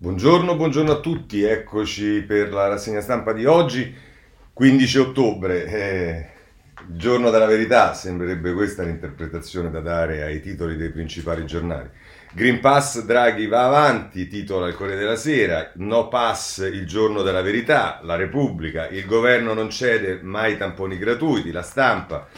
Buongiorno, buongiorno a tutti, eccoci per la rassegna stampa di oggi, 15 ottobre, eh, giorno della verità, sembrerebbe questa l'interpretazione da dare ai titoli dei principali giornali. Green Pass, Draghi va avanti, titola il Corriere della Sera, no pass il giorno della verità, la Repubblica, il governo non cede mai tamponi gratuiti, la stampa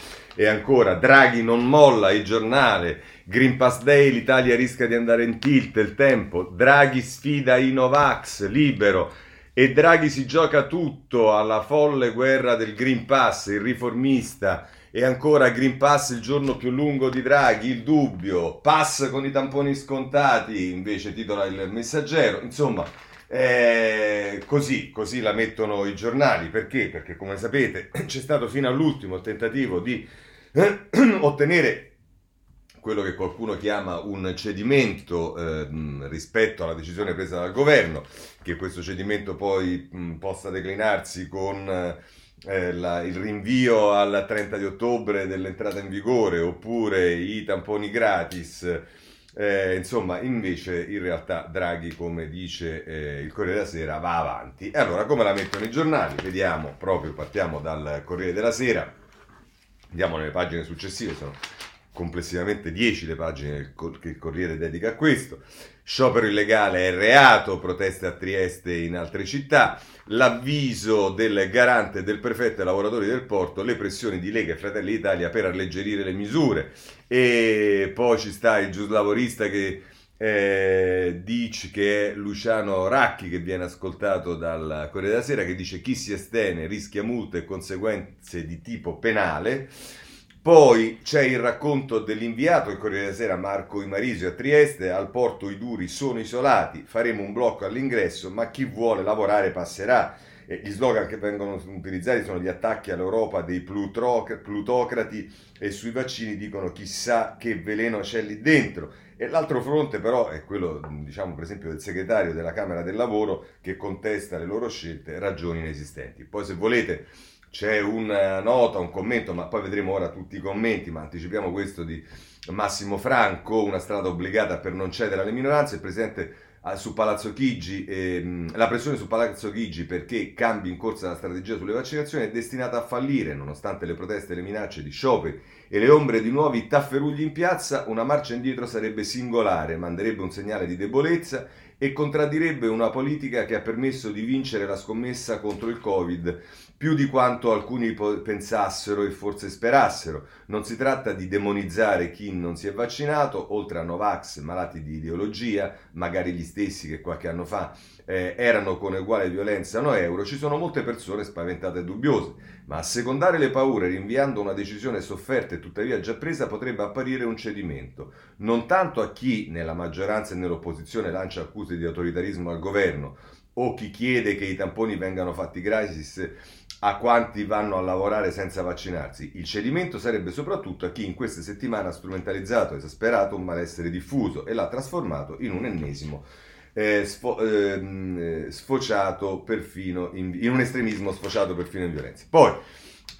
e ancora Draghi non molla il giornale, Green Pass Day, l'Italia rischia di andare in tilt, il tempo, Draghi sfida i Novax, libero, e Draghi si gioca tutto alla folle guerra del Green Pass, il riformista, e ancora Green Pass il giorno più lungo di Draghi, il dubbio, pass con i tamponi scontati, invece titola il messaggero, insomma, eh, così, così la mettono i giornali, perché? Perché come sapete c'è stato fino all'ultimo il tentativo di ottenere quello che qualcuno chiama un cedimento eh, rispetto alla decisione presa dal governo, che questo cedimento poi mh, possa declinarsi con eh, la, il rinvio al 30 di ottobre dell'entrata in vigore oppure i tamponi gratis. Eh, insomma, invece in realtà Draghi, come dice eh, il Corriere della Sera, va avanti. E allora come la mettono i giornali? Vediamo proprio, partiamo dal Corriere della Sera, andiamo nelle pagine successive, sono complessivamente 10 le pagine che il Corriere dedica a questo. Sciopero illegale è reato, proteste a Trieste e in altre città, l'avviso del garante del prefetto ai lavoratori del porto, le pressioni di Lega e Fratelli d'Italia per alleggerire le misure e poi ci sta il giuslavorista che eh, dice che è Luciano Racchi che viene ascoltato dal Corriere della Sera che dice chi si estene rischia multe e conseguenze di tipo penale poi c'è il racconto dell'inviato il Corriere della Sera Marco Imarisio a Trieste, al porto i duri sono isolati, faremo un blocco all'ingresso, ma chi vuole lavorare passerà. Gli slogan che vengono utilizzati sono gli attacchi all'Europa dei plutocrati e sui vaccini dicono chissà che veleno c'è lì dentro. E l'altro fronte però è quello, diciamo per esempio, del segretario della Camera del Lavoro che contesta le loro scelte ragioni inesistenti. Poi se volete c'è una nota, un commento, ma poi vedremo ora tutti i commenti, ma anticipiamo questo di Massimo Franco, una strada obbligata per non cedere alle minoranze, il presidente su Palazzo Chigi, ehm, la pressione su Palazzo Chigi perché cambi in corsa la strategia sulle vaccinazioni è destinata a fallire, nonostante le proteste le minacce di scioperi e le ombre di nuovi tafferugli in piazza, una marcia indietro sarebbe singolare, manderebbe un segnale di debolezza e contraddirebbe una politica che ha permesso di vincere la scommessa contro il Covid più di quanto alcuni pensassero e forse sperassero. Non si tratta di demonizzare chi non si è vaccinato, oltre a Novax, malati di ideologia, magari gli stessi che qualche anno fa eh, erano con uguale violenza no euro, ci sono molte persone spaventate e dubbiose, ma a secondare le paure rinviando una decisione sofferta e tuttavia già presa potrebbe apparire un cedimento, non tanto a chi nella maggioranza e nell'opposizione lancia accuse di autoritarismo al governo o chi chiede che i tamponi vengano fatti gratis a quanti vanno a lavorare senza vaccinarsi. Il cedimento sarebbe soprattutto a chi in queste settimane ha strumentalizzato, esasperato un malessere diffuso e l'ha trasformato in un ennesimo eh, sfo- ehm, eh, sfociato perfino in, in, un estremismo sfociato perfino in violenza. Poi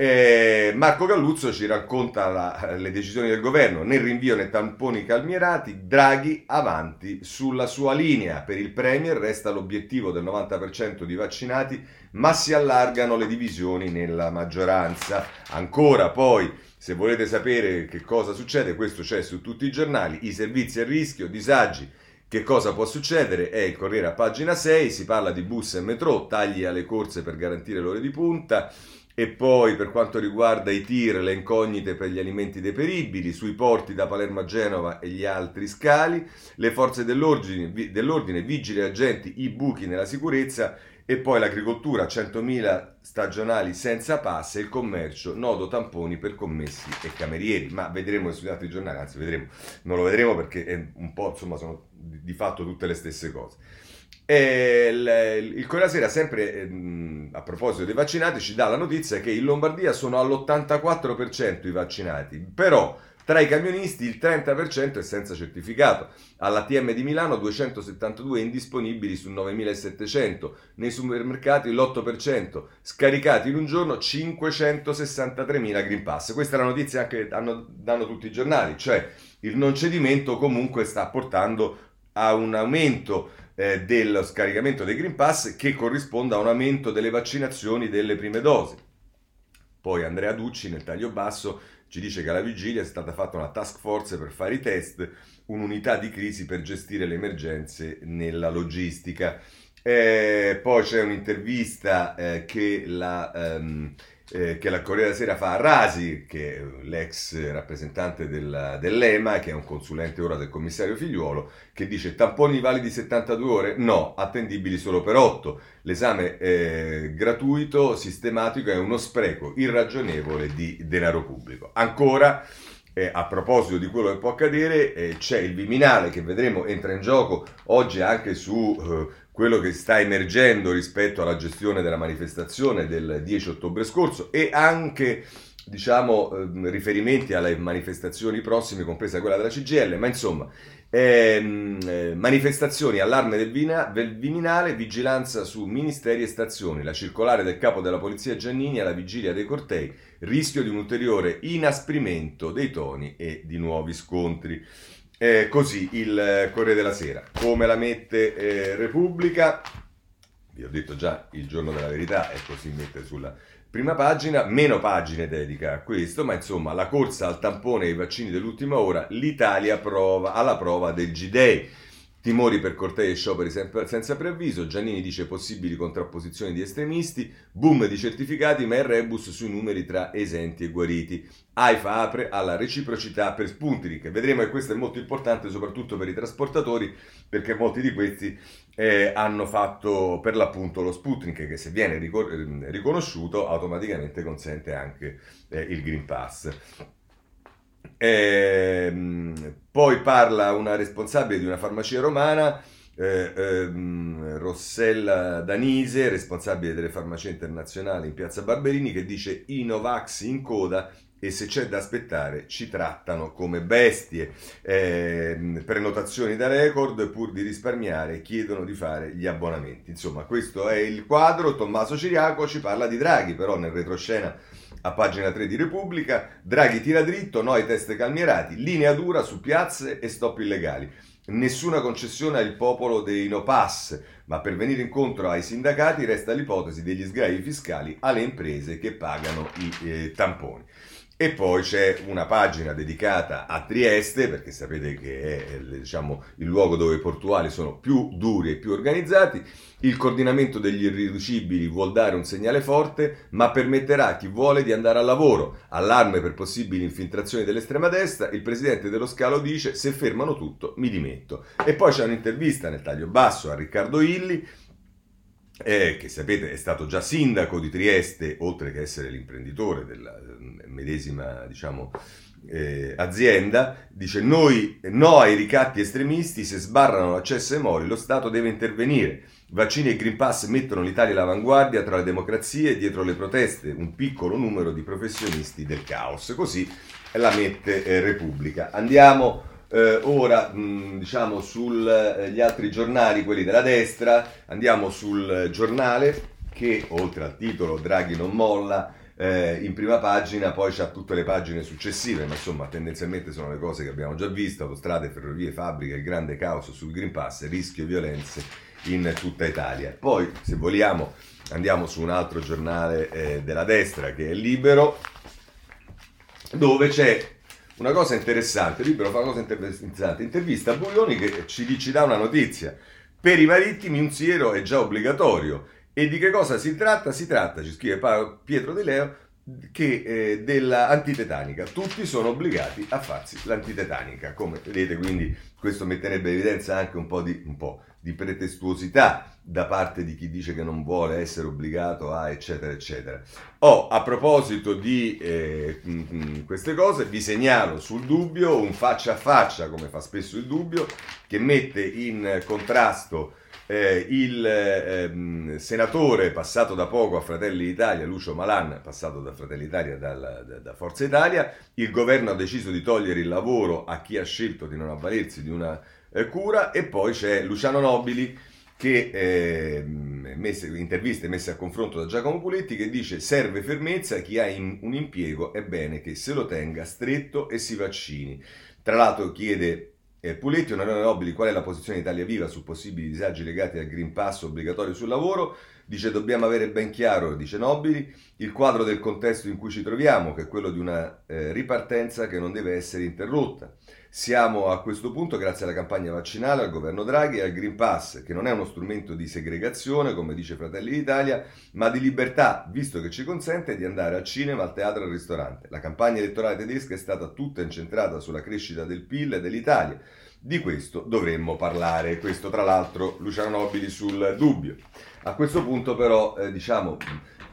eh, Marco Galluzzo ci racconta la, le decisioni del governo, nel rinvio né tamponi calmierati, Draghi avanti sulla sua linea. Per il Premier resta l'obiettivo del 90% di vaccinati, ma si allargano le divisioni nella maggioranza. Ancora poi, se volete sapere che cosa succede, questo c'è su tutti i giornali, i servizi a rischio, disagi che cosa può succedere? È il Corriere a pagina 6, si parla di bus e metro, tagli alle corse per garantire l'ore di punta e poi per quanto riguarda i tir, le incognite per gli alimenti deperibili, sui porti da Palermo a Genova e gli altri scali, le forze dell'ordine, dell'ordine vigili e agenti, i buchi nella sicurezza e poi l'agricoltura, 100.000 stagionali senza pass e il commercio, nodo tamponi per commessi e camerieri. Ma vedremo sugli altri giornali, anzi vedremo, non lo vedremo perché un po', insomma, sono di fatto tutte le stesse cose. Il, il Corriere Sera, sempre ehm, a proposito dei vaccinati, ci dà la notizia che in Lombardia sono all'84% i vaccinati, però tra i camionisti il 30% è senza certificato. All'ATM di Milano 272 indisponibili su 9700. Nei supermercati l'8%. Scaricati in un giorno 563.000 Green Pass. Questa è la notizia che hanno, danno tutti i giornali. Cioè il non cedimento comunque sta portando a un aumento eh, dello scaricamento dei Green Pass che corrisponda a un aumento delle vaccinazioni delle prime dosi. Poi Andrea Ducci nel taglio basso ci dice che alla vigilia è stata fatta una task force per fare i test, un'unità di crisi per gestire le emergenze nella logistica. Eh, poi c'è un'intervista eh, che la... Um, eh, che la Corriere della Sera fa a Rasi, che è l'ex rappresentante del, dell'EMA, che è un consulente ora del commissario Figliuolo, che dice tamponi validi 72 ore? No, attendibili solo per 8. L'esame eh, gratuito, sistematico, è uno spreco irragionevole di denaro pubblico. Ancora... Eh, a proposito di quello che può accadere, eh, c'è il Viminale che vedremo entra in gioco oggi anche su eh, quello che sta emergendo rispetto alla gestione della manifestazione del 10 ottobre scorso e anche diciamo ehm, riferimenti alle manifestazioni prossime, compresa quella della CGL, ma insomma ehm, eh, manifestazioni, allarme del, Vina, del, Viminale, vigilanza su ministeri e stazioni, la circolare del capo della polizia Giannini alla vigilia dei cortei, rischio di un ulteriore inasprimento dei toni e di nuovi scontri. Eh, così il Corriere della Sera. Come la mette eh, Repubblica? Vi ho detto già il giorno della verità e così mette sulla prima pagina, meno pagine dedica a questo, ma insomma la corsa al tampone e ai vaccini dell'ultima ora, l'Italia prova alla prova del G-Day. Timori per cortei e scioperi senza preavviso, Giannini dice possibili contrapposizioni di estremisti, boom di certificati ma il rebus sui numeri tra esenti e guariti. AIFA apre alla reciprocità per Spuntnik. Vedremo che questo è molto importante soprattutto per i trasportatori perché molti di questi eh, hanno fatto per l'appunto lo Sputnik che se viene riconosciuto automaticamente consente anche eh, il Green Pass. Eh, poi parla una responsabile di una farmacia romana, eh, ehm, Rossella Danise, responsabile delle farmacie internazionali in piazza Barberini, che dice i Novax in coda e se c'è da aspettare ci trattano come bestie. Eh, prenotazioni da record, pur di risparmiare, chiedono di fare gli abbonamenti. Insomma, questo è il quadro. Tommaso Ciriaco ci parla di Draghi, però nel retroscena a pagina 3 di Repubblica, Draghi tira dritto, no ai test calmierati, linea dura su piazze e stop illegali. Nessuna concessione al popolo dei no pass, ma per venire incontro ai sindacati resta l'ipotesi degli sgravi fiscali alle imprese che pagano i eh, tamponi. E poi c'è una pagina dedicata a Trieste, perché sapete che è diciamo, il luogo dove i portuali sono più duri e più organizzati. Il coordinamento degli irriducibili vuol dare un segnale forte, ma permetterà a chi vuole di andare al lavoro. Allarme per possibili infiltrazioni dell'estrema destra. Il presidente dello scalo dice: Se fermano tutto, mi dimetto. E poi c'è un'intervista nel taglio basso a Riccardo Illi eh, che sapete è stato già sindaco di Trieste, oltre che essere l'imprenditore della medesima diciamo, eh, azienda, dice noi no ai ricatti estremisti, se sbarrano l'accesso ai mori lo Stato deve intervenire. Vaccini e Green Pass mettono l'Italia all'avanguardia tra le democrazie e dietro le proteste, un piccolo numero di professionisti del caos. Così la mette eh, Repubblica. Andiamo eh, ora, mh, diciamo, sugli eh, altri giornali, quelli della destra, andiamo sul giornale che, oltre al titolo Draghi non molla, eh, in prima pagina, poi c'ha tutte le pagine successive, ma insomma tendenzialmente sono le cose che abbiamo già visto, autostrade, ferrovie, fabbriche, il grande caos sul Green Pass, rischio violenze in tutta Italia. Poi, se vogliamo, andiamo su un altro giornale eh, della destra che è Libero, dove c'è una cosa interessante, Libero fa una cosa interessante, intervista a Buglioni che ci, ci dà una notizia. Per i marittimi un siero è già obbligatorio. E di che cosa si tratta? Si tratta, ci scrive Pietro De Leo, che eh, dell'antitetanica. Tutti sono obbligati a farsi l'antitetanica. Come vedete, quindi questo metterebbe in evidenza anche un po' di, un po' di pretestuosità da parte di chi dice che non vuole essere obbligato a eccetera eccetera. Oh, a proposito di eh, mh, mh, queste cose, vi segnalo sul dubbio un faccia a faccia, come fa spesso il dubbio, che mette in contrasto eh, il eh, senatore passato da poco a Fratelli d'Italia, Lucio Malan, passato da Fratelli d'Italia dalla, da, da, Forza Italia, il governo ha deciso di togliere il lavoro a chi ha scelto di non avvalersi di una eh, cura e poi c'è Luciano Nobili che eh, messe, interviste messe a confronto da Giacomo Puletti che dice serve fermezza chi ha in, un impiego è bene che se lo tenga stretto e si vaccini. Tra l'altro chiede Eh, Puletti, onorevole Nobili, qual è la posizione Italia Viva su possibili disagi legati al Green Pass obbligatorio sul lavoro? Dice dobbiamo avere ben chiaro, dice Nobili, il quadro del contesto in cui ci troviamo, che è quello di una eh, ripartenza che non deve essere interrotta. Siamo a questo punto grazie alla campagna vaccinale, al governo Draghi e al Green Pass, che non è uno strumento di segregazione, come dice Fratelli d'Italia, ma di libertà, visto che ci consente di andare al cinema, al teatro al ristorante. La campagna elettorale tedesca è stata tutta incentrata sulla crescita del PIL e dell'Italia. Di questo dovremmo parlare. Questo, tra l'altro, Luciano Nobili sul dubbio. A questo punto, però, eh, diciamo,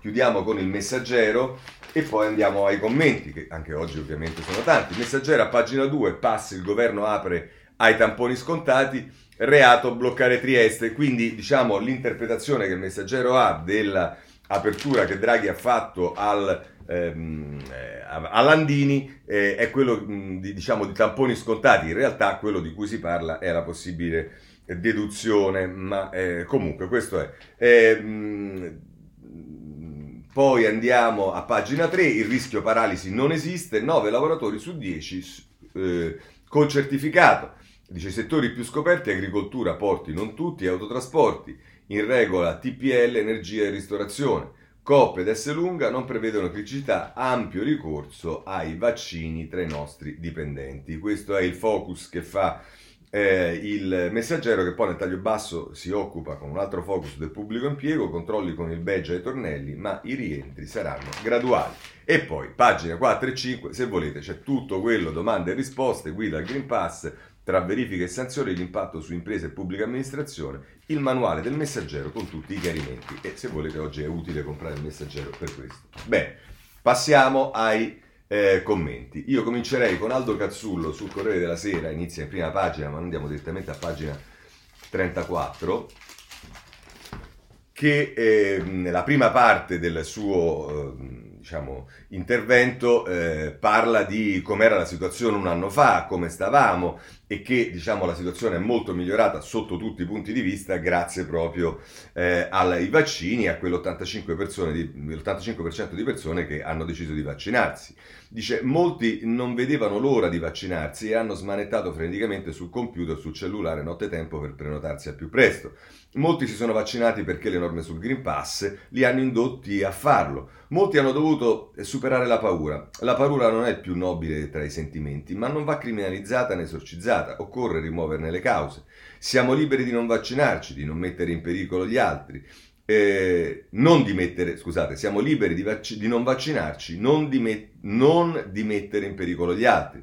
chiudiamo con il messaggero e poi andiamo ai commenti, che anche oggi ovviamente sono tanti. Messaggero a pagina 2, passi, il governo apre ai tamponi scontati, reato bloccare Trieste. Quindi diciamo l'interpretazione che il messaggero ha dell'apertura che Draghi ha fatto al, ehm, eh, a Landini eh, è quello mh, di, diciamo, di tamponi scontati. In realtà quello di cui si parla è la possibile deduzione, ma eh, comunque questo è. Eh, poi andiamo a pagina 3, il rischio paralisi non esiste, 9 lavoratori su 10 eh, col certificato. Dice i settori più scoperti, agricoltura, porti, non tutti, autotrasporti, in regola TPL, energia e ristorazione. Coop ed S lunga non prevedono criticità, ampio ricorso ai vaccini tra i nostri dipendenti. Questo è il focus che fa eh, il messaggero che poi nel taglio basso si occupa con un altro focus del pubblico impiego, controlli con il badge ai tornelli, ma i rientri saranno graduali. E poi, pagina 4 e 5, se volete, c'è tutto quello, domande e risposte, guida al Green Pass, tra verifiche e sanzioni, l'impatto su imprese e pubblica amministrazione, il manuale del messaggero con tutti i chiarimenti. E se volete, oggi è utile comprare il messaggero per questo. Bene, passiamo ai eh, commenti. Io comincerei con Aldo Cazzullo sul Corriere della Sera, inizia in prima pagina, ma andiamo direttamente a pagina 34, che eh, nella prima parte del suo eh, diciamo, intervento eh, parla di com'era la situazione un anno fa, come stavamo e che diciamo, la situazione è molto migliorata sotto tutti i punti di vista grazie proprio eh, ai vaccini e a quell'85%, di, l'85% di persone che hanno deciso di vaccinarsi. Dice, molti non vedevano l'ora di vaccinarsi e hanno smanettato freneticamente sul computer, sul cellulare nottetempo per prenotarsi al più presto. Molti si sono vaccinati perché le norme sul Green Pass li hanno indotti a farlo. Molti hanno dovuto superare la paura. La paura non è il più nobile tra i sentimenti, ma non va criminalizzata né esorcizzata. Occorre rimuoverne le cause. Siamo liberi di non vaccinarci, di non mettere in pericolo gli altri eh, non di mettere, scusate, siamo liberi di, vac- di non vaccinarci, non di, met- non di mettere in pericolo gli altri.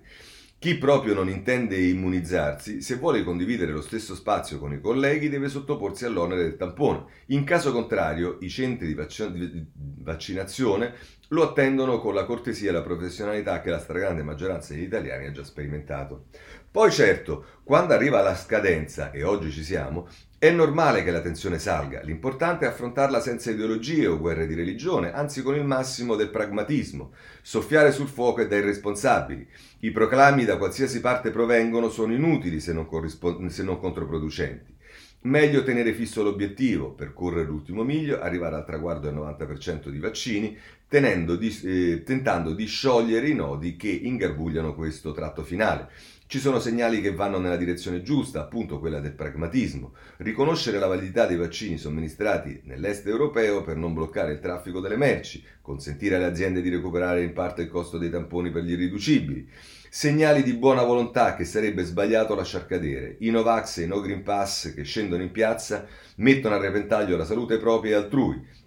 Chi proprio non intende immunizzarsi, se vuole condividere lo stesso spazio con i colleghi, deve sottoporsi all'onere del tampone. In caso contrario, i centri di, vac- di vaccinazione lo attendono con la cortesia e la professionalità che la stragrande maggioranza degli italiani ha già sperimentato. Poi certo, quando arriva la scadenza, e oggi ci siamo, è normale che la tensione salga, l'importante è affrontarla senza ideologie o guerre di religione, anzi con il massimo del pragmatismo. Soffiare sul fuoco è da irresponsabili. I proclami da qualsiasi parte provengono sono inutili se non, corrispond- se non controproducenti. Meglio tenere fisso l'obiettivo, percorrere l'ultimo miglio, arrivare al traguardo del 90% di vaccini, di, eh, tentando di sciogliere i nodi che ingarbugliano questo tratto finale. Ci sono segnali che vanno nella direzione giusta, appunto quella del pragmatismo. Riconoscere la validità dei vaccini somministrati nell'est europeo per non bloccare il traffico delle merci, consentire alle aziende di recuperare in parte il costo dei tamponi per gli irriducibili. Segnali di buona volontà che sarebbe sbagliato lasciar cadere. I Novax e i No Green Pass che scendono in piazza mettono a repentaglio la salute propria e altrui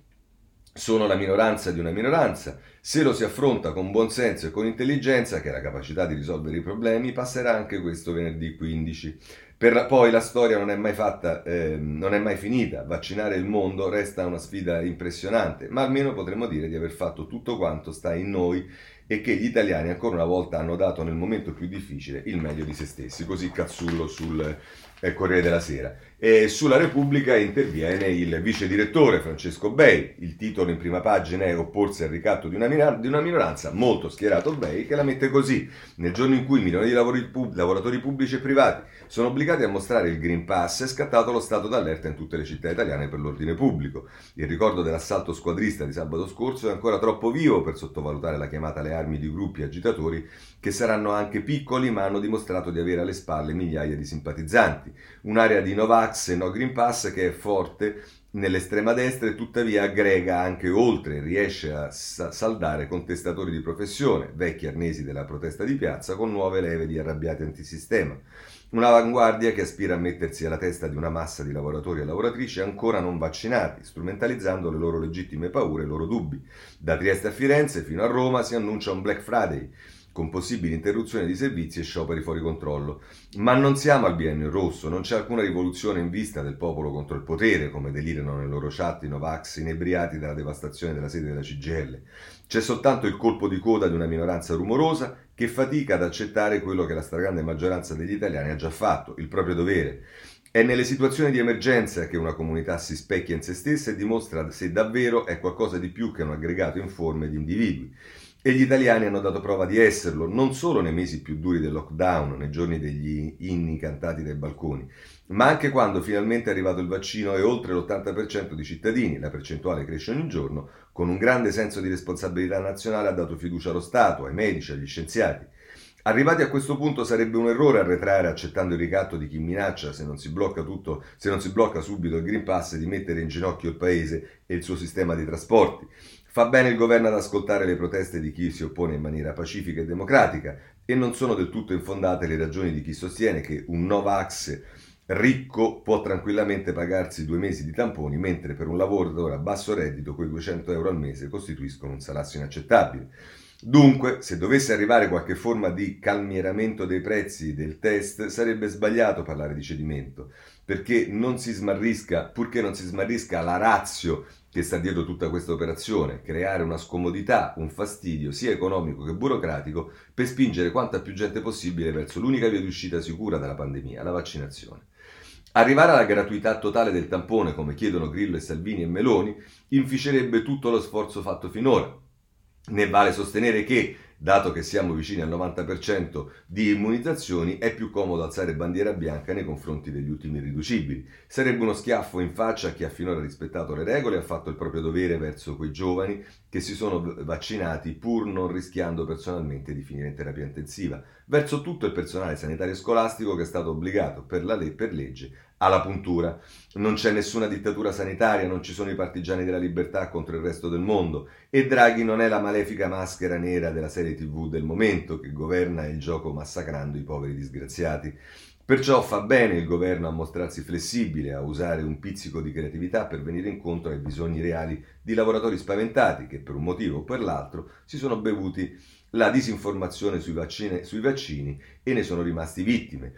sono la minoranza di una minoranza. Se lo si affronta con buon senso e con intelligenza, che è la capacità di risolvere i problemi, passerà anche questo venerdì 15. Per, poi la storia non è mai fatta, eh, non è mai finita. Vaccinare il mondo resta una sfida impressionante, ma almeno potremmo dire di aver fatto tutto quanto sta in noi e che gli italiani ancora una volta hanno dato nel momento più difficile il meglio di se stessi. Così Cazzullo sul eh, Corriere della Sera. E sulla Repubblica interviene il vice direttore Francesco Bei. Il titolo in prima pagina è Opporsi al ricatto di una, di una minoranza, molto schierato Bei, che la mette così. Nel giorno in cui milioni di pub- lavoratori pubblici e privati sono obbligati a mostrare il Green Pass, è scattato lo stato d'allerta in tutte le città italiane per l'ordine pubblico. Il ricordo dell'assalto squadrista di sabato scorso è ancora troppo vivo per sottovalutare la chiamata alle armi di gruppi agitatori che saranno anche piccoli ma hanno dimostrato di avere alle spalle migliaia di simpatizzanti. Un'area di Novax e No Green Pass che è forte nell'estrema destra e tuttavia aggrega anche oltre, riesce a saldare contestatori di professione, vecchi arnesi della protesta di piazza, con nuove leve di arrabbiati antisistema. Un'avanguardia che aspira a mettersi alla testa di una massa di lavoratori e lavoratrici ancora non vaccinati, strumentalizzando le loro legittime paure e i loro dubbi. Da Trieste a Firenze fino a Roma si annuncia un Black Friday con possibili interruzioni di servizi e scioperi fuori controllo. Ma non siamo al biennio rosso, non c'è alcuna rivoluzione in vista del popolo contro il potere, come delirano nelle loro chat i Novax inebriati dalla devastazione della sede della CGL. C'è soltanto il colpo di coda di una minoranza rumorosa che fatica ad accettare quello che la stragrande maggioranza degli italiani ha già fatto, il proprio dovere. È nelle situazioni di emergenza che una comunità si specchia in se stessa e dimostra se davvero è qualcosa di più che un aggregato informe di individui. E gli italiani hanno dato prova di esserlo, non solo nei mesi più duri del lockdown, nei giorni degli inni cantati dai balconi, ma anche quando finalmente è arrivato il vaccino e oltre l'80% di cittadini, la percentuale cresce ogni giorno, con un grande senso di responsabilità nazionale ha dato fiducia allo Stato, ai medici, agli scienziati. Arrivati a questo punto sarebbe un errore arretrare accettando il ricatto di chi minaccia, se non si blocca, tutto, se non si blocca subito il Green Pass, di mettere in ginocchio il paese e il suo sistema di trasporti. Fa bene il governo ad ascoltare le proteste di chi si oppone in maniera pacifica e democratica e non sono del tutto infondate le ragioni di chi sostiene che un Novax ricco può tranquillamente pagarsi due mesi di tamponi, mentre per un lavoratore a basso reddito quei 200 euro al mese costituiscono un salario inaccettabile. Dunque, se dovesse arrivare qualche forma di calmieramento dei prezzi del test, sarebbe sbagliato parlare di cedimento, perché non si smarrisca, purché non si smarrisca la razio che sta dietro tutta questa operazione, creare una scomodità, un fastidio sia economico che burocratico per spingere quanta più gente possibile verso l'unica via di uscita sicura dalla pandemia, la vaccinazione. Arrivare alla gratuità totale del tampone, come chiedono Grillo e Salvini e Meloni, inficerebbe tutto lo sforzo fatto finora. Ne vale sostenere che Dato che siamo vicini al 90% di immunizzazioni, è più comodo alzare bandiera bianca nei confronti degli ultimi irriducibili. Sarebbe uno schiaffo in faccia a chi ha finora rispettato le regole e ha fatto il proprio dovere verso quei giovani che si sono vaccinati pur non rischiando personalmente di finire in terapia intensiva, verso tutto il personale sanitario e scolastico che è stato obbligato per, la le- per legge alla puntura. Non c'è nessuna dittatura sanitaria, non ci sono i partigiani della libertà contro il resto del mondo e Draghi non è la malefica maschera nera della serie tv del momento che governa il gioco massacrando i poveri disgraziati. Perciò fa bene il governo a mostrarsi flessibile, a usare un pizzico di creatività per venire incontro ai bisogni reali di lavoratori spaventati che per un motivo o per l'altro si sono bevuti la disinformazione sui vaccini, sui vaccini e ne sono rimasti vittime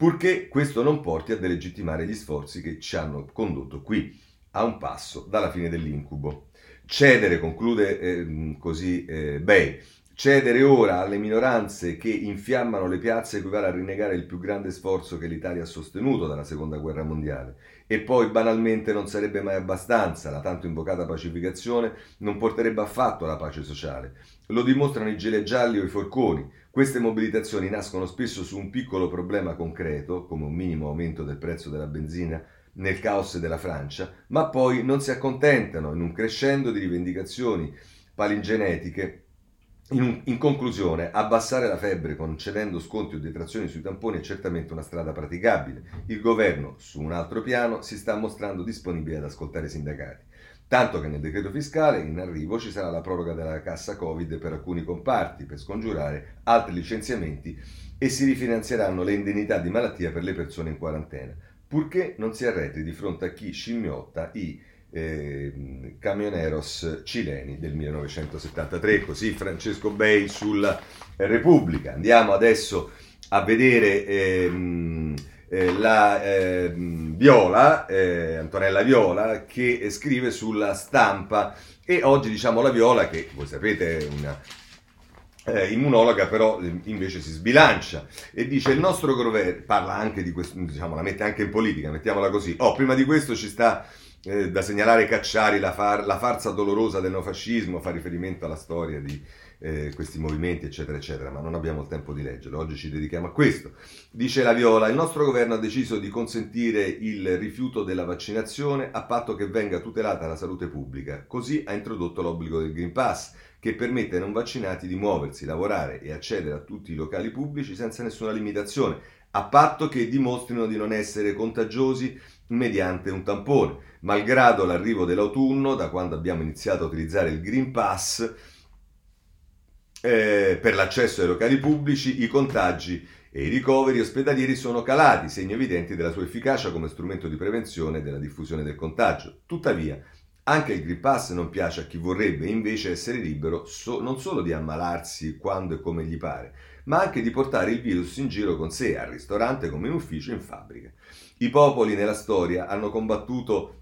purché questo non porti a delegittimare gli sforzi che ci hanno condotto qui, a un passo dalla fine dell'incubo. Cedere, conclude eh, così eh, Bay, cedere ora alle minoranze che infiammano le piazze equivale a rinnegare il più grande sforzo che l'Italia ha sostenuto dalla seconda guerra mondiale. E poi banalmente non sarebbe mai abbastanza, la tanto invocata pacificazione non porterebbe affatto alla pace sociale. Lo dimostrano i gilet gialli o i forconi, queste mobilitazioni nascono spesso su un piccolo problema concreto, come un minimo aumento del prezzo della benzina nel caos della Francia, ma poi non si accontentano in un crescendo di rivendicazioni palingenetiche. In, in, conclusione, abbassare la febbre concedendo sconti o detrazioni sui tamponi è certamente una strada praticabile. Il governo, su un altro piano, si sta mostrando disponibile ad ascoltare i sindacati. Tanto che nel decreto fiscale in arrivo ci sarà la proroga della cassa Covid per alcuni comparti per scongiurare altri licenziamenti e si rifinanzieranno le indennità di malattia per le persone in quarantena, purché non si arretri di fronte a chi scimmiotta i eh, camioneros cileni del 1973. Così Francesco Bei sulla Repubblica. Andiamo adesso a vedere... Ehm, eh, la eh, Viola, eh, Antonella Viola, che scrive sulla stampa e oggi diciamo la Viola, che voi sapete è una eh, immunologa, però eh, invece si sbilancia e dice il nostro governo, parla anche di questo, diciamo, la mette anche in politica, mettiamola così. Oh, prima di questo ci sta eh, da segnalare Cacciari, la, far, la farsa dolorosa del neofascismo, fa riferimento alla storia di eh, questi movimenti, eccetera, eccetera, ma non abbiamo il tempo di leggerlo. Oggi ci dedichiamo a questo. Dice la Viola: il nostro governo ha deciso di consentire il rifiuto della vaccinazione a patto che venga tutelata la salute pubblica. Così ha introdotto l'obbligo del Green Pass che permette ai non vaccinati di muoversi, lavorare e accedere a tutti i locali pubblici senza nessuna limitazione, a patto che dimostrino di non essere contagiosi mediante un tampone. Malgrado l'arrivo dell'autunno, da quando abbiamo iniziato a utilizzare il Green Pass eh, per l'accesso ai locali pubblici, i contagi e i ricoveri ospedalieri sono calati, segni evidenti della sua efficacia come strumento di prevenzione della diffusione del contagio. Tuttavia, anche il Green Pass non piace a chi vorrebbe invece essere libero so- non solo di ammalarsi quando e come gli pare, ma anche di portare il virus in giro con sé, al ristorante come in ufficio, in fabbrica. I popoli nella storia hanno combattuto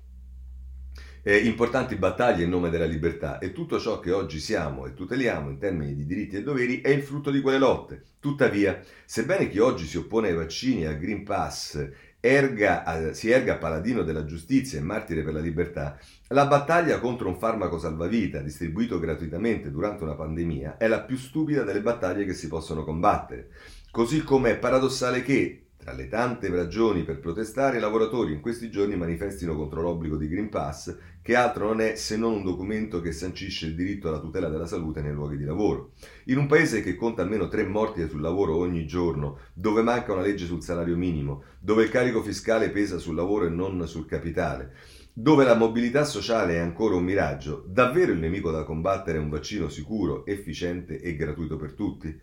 eh, importanti battaglie in nome della libertà e tutto ciò che oggi siamo e tuteliamo in termini di diritti e doveri è il frutto di quelle lotte. Tuttavia, sebbene chi oggi si oppone ai vaccini e al Green Pass erga, si erga paladino della giustizia e martire per la libertà, la battaglia contro un farmaco salvavita distribuito gratuitamente durante una pandemia è la più stupida delle battaglie che si possono combattere. Così come è paradossale che, tra le tante ragioni per protestare, i lavoratori in questi giorni manifestino contro l'obbligo di Green Pass, che altro non è se non un documento che sancisce il diritto alla tutela della salute nei luoghi di lavoro. In un paese che conta almeno tre morti sul lavoro ogni giorno, dove manca una legge sul salario minimo, dove il carico fiscale pesa sul lavoro e non sul capitale, dove la mobilità sociale è ancora un miraggio, davvero il nemico da combattere è un vaccino sicuro, efficiente e gratuito per tutti?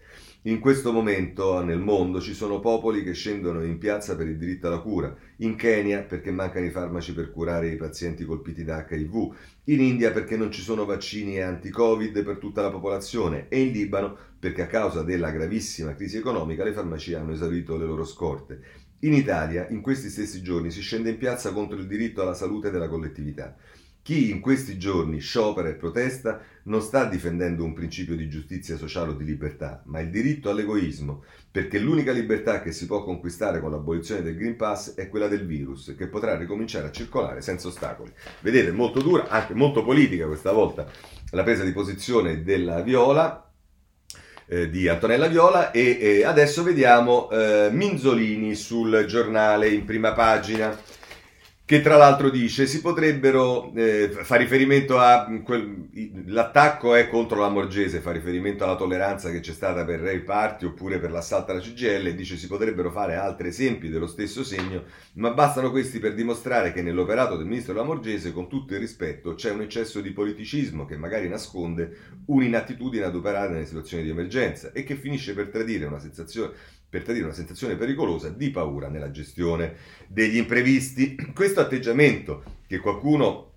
In questo momento nel mondo ci sono popoli che scendono in piazza per il diritto alla cura, in Kenya perché mancano i farmaci per curare i pazienti colpiti da HIV, in India perché non ci sono vaccini anti-Covid per tutta la popolazione e in Libano perché a causa della gravissima crisi economica le farmacie hanno esaurito le loro scorte. In Italia, in questi stessi giorni, si scende in piazza contro il diritto alla salute della collettività. Chi in questi giorni sciopera e protesta non sta difendendo un principio di giustizia sociale o di libertà, ma il diritto all'egoismo, perché l'unica libertà che si può conquistare con l'abolizione del Green Pass è quella del virus, che potrà ricominciare a circolare senza ostacoli. Vedete, molto dura, anche molto politica questa volta, la presa di posizione della Viola, eh, di Antonella Viola e eh, adesso vediamo eh, Minzolini sul giornale in prima pagina che tra l'altro dice si potrebbero eh, fa riferimento a quel, l'attacco è contro la Morgese fa riferimento alla tolleranza che c'è stata per Ray Party oppure per l'assalto alla CGL dice si potrebbero fare altri esempi dello stesso segno ma bastano questi per dimostrare che nell'operato del ministro Lamorgese con tutto il rispetto c'è un eccesso di politicismo che magari nasconde un'inattitudine ad operare nelle situazioni di emergenza e che finisce per tradire una sensazione per tradire una sensazione pericolosa di paura nella gestione degli imprevisti. Questo atteggiamento che qualcuno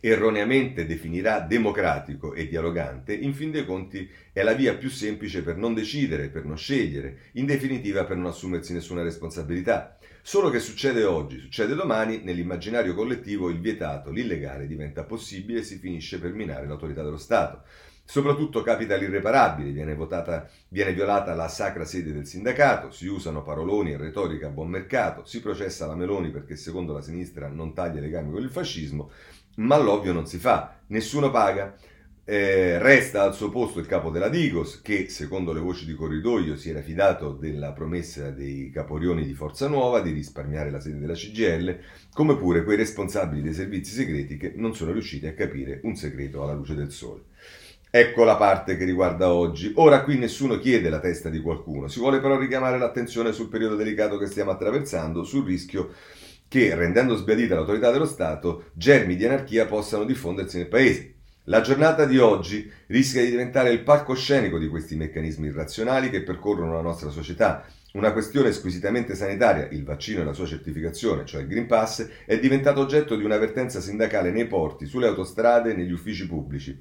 erroneamente definirà democratico e dialogante, in fin dei conti è la via più semplice per non decidere, per non scegliere, in definitiva per non assumersi nessuna responsabilità. Solo che succede oggi, succede domani, nell'immaginario collettivo il vietato, l'illegale diventa possibile e si finisce per minare l'autorità dello Stato. Soprattutto capita l'irreparabile, viene, votata, viene violata la sacra sede del sindacato, si usano paroloni e retorica a buon mercato, si processa la Meloni perché secondo la sinistra non taglia i legami con il fascismo, ma l'ovvio non si fa, nessuno paga. Eh, resta al suo posto il capo della Digos che, secondo le voci di corridoio, si era fidato della promessa dei caporioni di Forza Nuova di risparmiare la sede della CGL, come pure quei responsabili dei servizi segreti che non sono riusciti a capire un segreto alla luce del sole. Ecco la parte che riguarda oggi. Ora qui nessuno chiede la testa di qualcuno, si vuole però richiamare l'attenzione sul periodo delicato che stiamo attraversando, sul rischio che, rendendo sbiadita l'autorità dello Stato, germi di anarchia possano diffondersi nel Paese. La giornata di oggi rischia di diventare il palcoscenico di questi meccanismi irrazionali che percorrono la nostra società. Una questione squisitamente sanitaria, il vaccino e la sua certificazione, cioè il Green Pass, è diventato oggetto di un'avvertenza sindacale nei porti, sulle autostrade e negli uffici pubblici.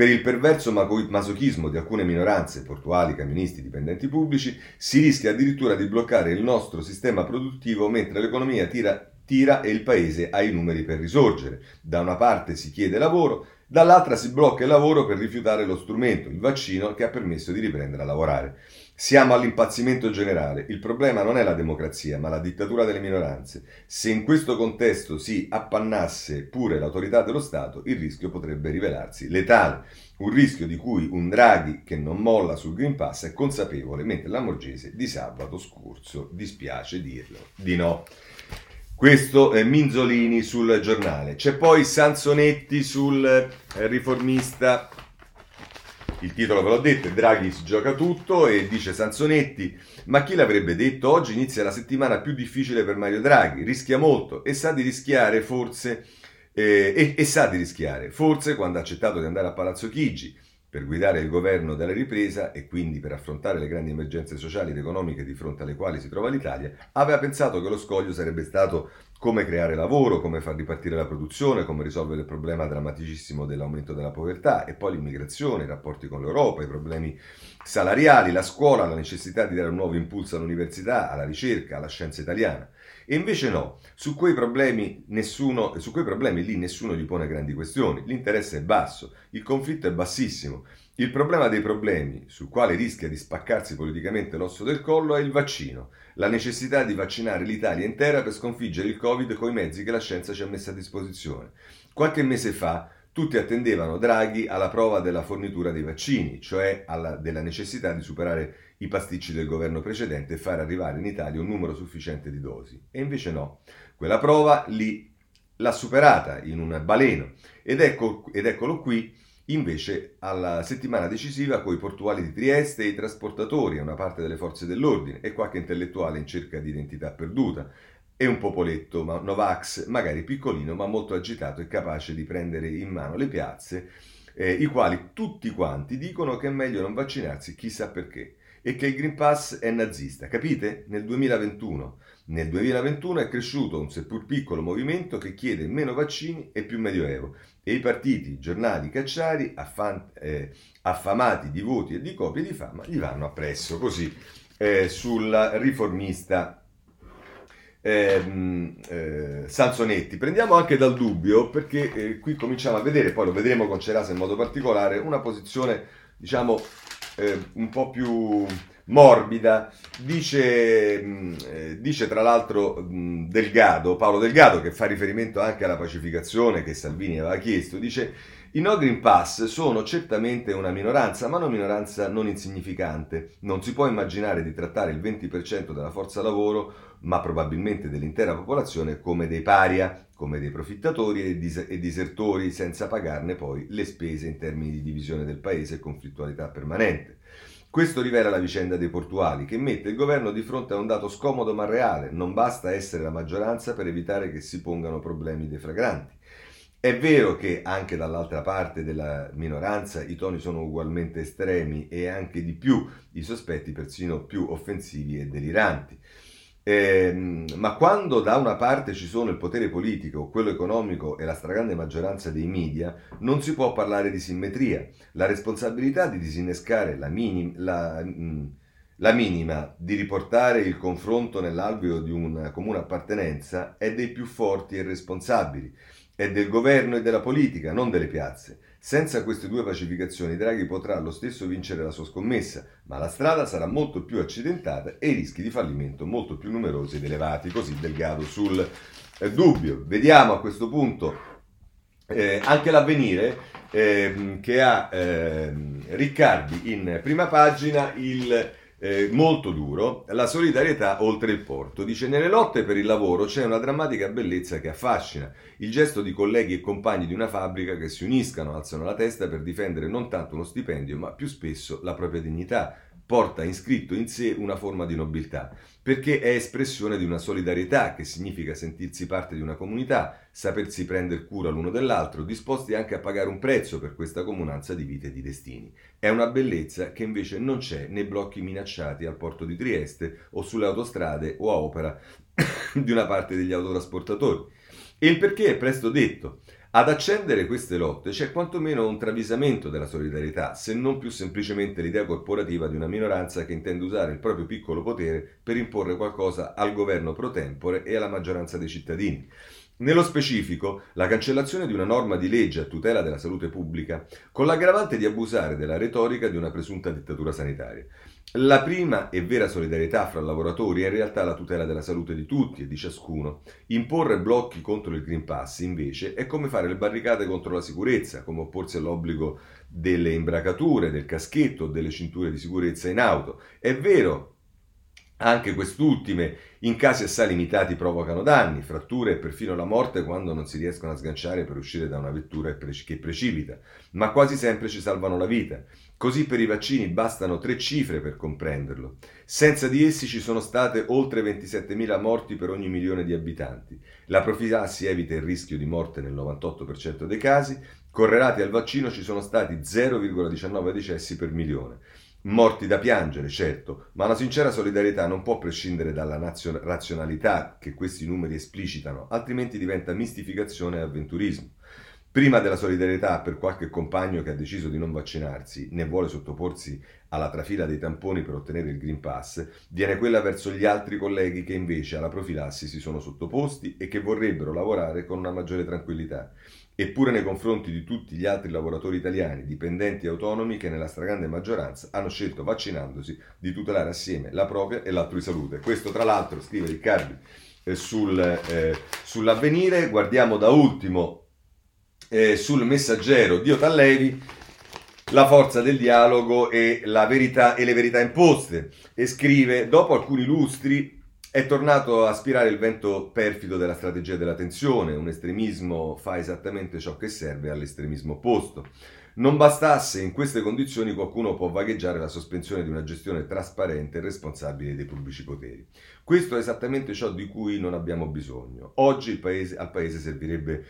Per il perverso masochismo di alcune minoranze, portuali, camionisti, dipendenti pubblici, si rischia addirittura di bloccare il nostro sistema produttivo mentre l'economia tira, tira e il paese ha i numeri per risorgere. Da una parte si chiede lavoro, dall'altra si blocca il lavoro per rifiutare lo strumento, il vaccino, che ha permesso di riprendere a lavorare. Siamo all'impazzimento generale. Il problema non è la democrazia, ma la dittatura delle minoranze. Se in questo contesto si appannasse pure l'autorità dello Stato, il rischio potrebbe rivelarsi letale. Un rischio di cui un Draghi che non molla sul Green Pass è consapevole, mentre la Morgese di sabato scorso dispiace dirlo di no. Questo è Minzolini sul giornale. C'è poi Sansonetti sul eh, riformista Il titolo ve l'ho detto, Draghi si gioca tutto e dice Sansonetti, ma chi l'avrebbe detto? Oggi inizia la settimana più difficile per Mario Draghi, rischia molto e sa di rischiare forse, eh, e, e sa di rischiare, forse quando ha accettato di andare a Palazzo Chigi per guidare il governo della ripresa e quindi per affrontare le grandi emergenze sociali ed economiche di fronte alle quali si trova l'Italia, aveva pensato che lo scoglio sarebbe stato come creare lavoro, come far ripartire la produzione, come risolvere il problema drammaticissimo dell'aumento della povertà e poi l'immigrazione, i rapporti con l'Europa, i problemi salariali, la scuola, la necessità di dare un nuovo impulso all'università, alla ricerca, alla scienza italiana. E invece no, su quei, problemi nessuno, su quei problemi lì nessuno gli pone grandi questioni, l'interesse è basso, il conflitto è bassissimo. Il problema dei problemi, sul quale rischia di spaccarsi politicamente l'osso del collo, è il vaccino, la necessità di vaccinare l'Italia intera per sconfiggere il Covid con i mezzi che la scienza ci ha messo a disposizione. Qualche mese fa tutti attendevano Draghi alla prova della fornitura dei vaccini, cioè alla, della necessità di superare i pasticci del governo precedente e far arrivare in Italia un numero sufficiente di dosi. E invece no, quella prova lì l'ha superata in un baleno ed, ecco, ed eccolo qui invece alla settimana decisiva con i portuali di Trieste e i trasportatori una parte delle forze dell'ordine e qualche intellettuale in cerca di identità perduta e un popoletto ma Novax, magari piccolino ma molto agitato e capace di prendere in mano le piazze, eh, i quali tutti quanti dicono che è meglio non vaccinarsi chissà perché e che il Green Pass è nazista, capite? Nel 2021. Nel 2021 è cresciuto un seppur piccolo movimento che chiede meno vaccini e più medioevo e i partiti, giornali cacciari, affan- eh, affamati di voti e di copie di fama, gli vanno appresso, così eh, sul riformista eh, eh, Sansonetti. Prendiamo anche dal dubbio, perché eh, qui cominciamo a vedere, poi lo vedremo con Cerasa in modo particolare, una posizione, diciamo, eh, un po' più morbida, dice, mh, eh, dice tra l'altro mh, Delgado, Paolo Delgado, che fa riferimento anche alla pacificazione che Salvini aveva chiesto, dice i no Green Pass sono certamente una minoranza, ma una minoranza non insignificante. Non si può immaginare di trattare il 20% della forza lavoro, ma probabilmente dell'intera popolazione, come dei paria, come dei profittatori e, dis- e disertori, senza pagarne poi le spese in termini di divisione del paese e conflittualità permanente. Questo rivela la vicenda dei portuali, che mette il governo di fronte a un dato scomodo ma reale. Non basta essere la maggioranza per evitare che si pongano problemi deflagranti. È vero che anche dall'altra parte della minoranza i toni sono ugualmente estremi e anche di più i sospetti persino più offensivi e deliranti. Eh, ma quando da una parte ci sono il potere politico, quello economico e la stragrande maggioranza dei media, non si può parlare di simmetria. La responsabilità di disinnescare la, minim, la, mm, la minima, di riportare il confronto nell'alveo di una comune appartenenza, è dei più forti e responsabili è del governo e della politica, non delle piazze. Senza queste due pacificazioni Draghi potrà lo stesso vincere la sua scommessa, ma la strada sarà molto più accidentata e i rischi di fallimento molto più numerosi ed elevati, così Delgado sul eh, dubbio. Vediamo a questo punto eh, anche l'avvenire eh, che ha ehm, Riccardi in prima pagina il eh, molto duro, la solidarietà oltre il porto. Dice, nelle lotte per il lavoro c'è una drammatica bellezza che affascina, il gesto di colleghi e compagni di una fabbrica che si uniscano, alzano la testa per difendere non tanto uno stipendio, ma più spesso la propria dignità, porta inscritto in sé una forma di nobiltà, perché è espressione di una solidarietà che significa sentirsi parte di una comunità, sapersi prendere cura l'uno dell'altro, disposti anche a pagare un prezzo per questa comunanza di vite e di destini. È una bellezza che invece non c'è nei blocchi minacciati al porto di Trieste o sulle autostrade o a opera di una parte degli autotrasportatori. E il perché è presto detto. Ad accendere queste lotte c'è quantomeno un travisamento della solidarietà, se non più semplicemente l'idea corporativa di una minoranza che intende usare il proprio piccolo potere per imporre qualcosa al governo pro tempore e alla maggioranza dei cittadini. Nello specifico, la cancellazione di una norma di legge a tutela della salute pubblica, con l'aggravante di abusare della retorica di una presunta dittatura sanitaria. La prima e vera solidarietà fra lavoratori è in realtà la tutela della salute di tutti e di ciascuno. Imporre blocchi contro il Green Pass, invece, è come fare le barricate contro la sicurezza, come opporsi all'obbligo delle imbracature, del caschetto o delle cinture di sicurezza in auto. È vero Anche quest'ultime, in casi assai limitati, provocano danni, fratture e perfino la morte quando non si riescono a sganciare per uscire da una vettura che precipita, ma quasi sempre ci salvano la vita. Così per i vaccini bastano tre cifre per comprenderlo. Senza di essi ci sono state oltre 27.000 morti per ogni milione di abitanti. La profilassi evita il rischio di morte nel 98% dei casi. Correlati al vaccino ci sono stati 0,19 decessi per milione. Morti da piangere, certo, ma una sincera solidarietà non può prescindere dalla nazio- razionalità che questi numeri esplicitano, altrimenti diventa mistificazione e avventurismo. Prima della solidarietà per qualche compagno che ha deciso di non vaccinarsi né vuole sottoporsi alla trafila dei tamponi per ottenere il Green Pass, viene quella verso gli altri colleghi che invece alla profilassi si sono sottoposti e che vorrebbero lavorare con una maggiore tranquillità. Eppure nei confronti di tutti gli altri lavoratori italiani, dipendenti e autonomi che nella stragrande maggioranza hanno scelto vaccinandosi di tutelare assieme la propria e l'altrui salute. Questo tra l'altro scrive Riccardi eh, sul, eh, sull'avvenire. Guardiamo da ultimo eh, sul messaggero di Otallevi la forza del dialogo e, verità, e le verità imposte e scrive dopo alcuni lustri è tornato a spirare il vento perfido della strategia della tensione, un estremismo fa esattamente ciò che serve all'estremismo opposto. Non bastasse, in queste condizioni qualcuno può vagheggiare la sospensione di una gestione trasparente e responsabile dei pubblici poteri. Questo è esattamente ciò di cui non abbiamo bisogno. Oggi paese, al Paese servirebbe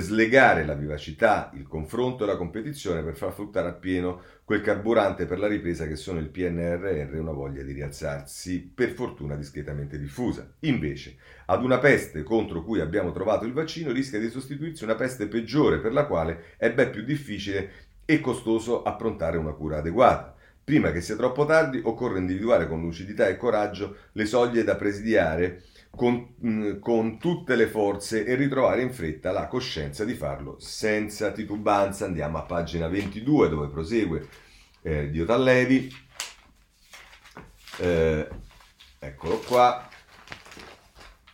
slegare la vivacità, il confronto e la competizione per far fruttare appieno quel carburante per la ripresa che sono il PNRR e una voglia di rialzarsi, per fortuna discretamente diffusa. Invece, ad una peste contro cui abbiamo trovato il vaccino rischia di sostituirsi una peste peggiore per la quale è ben più difficile e costoso approntare una cura adeguata. Prima che sia troppo tardi occorre individuare con lucidità e coraggio le soglie da presidiare con, mm, con, tutte le forze e ritrovare in fretta la coscienza di farlo senza titubanza. Andiamo a pagina 22 dove prosegue eh, Diotallevi. Eh, eccolo qua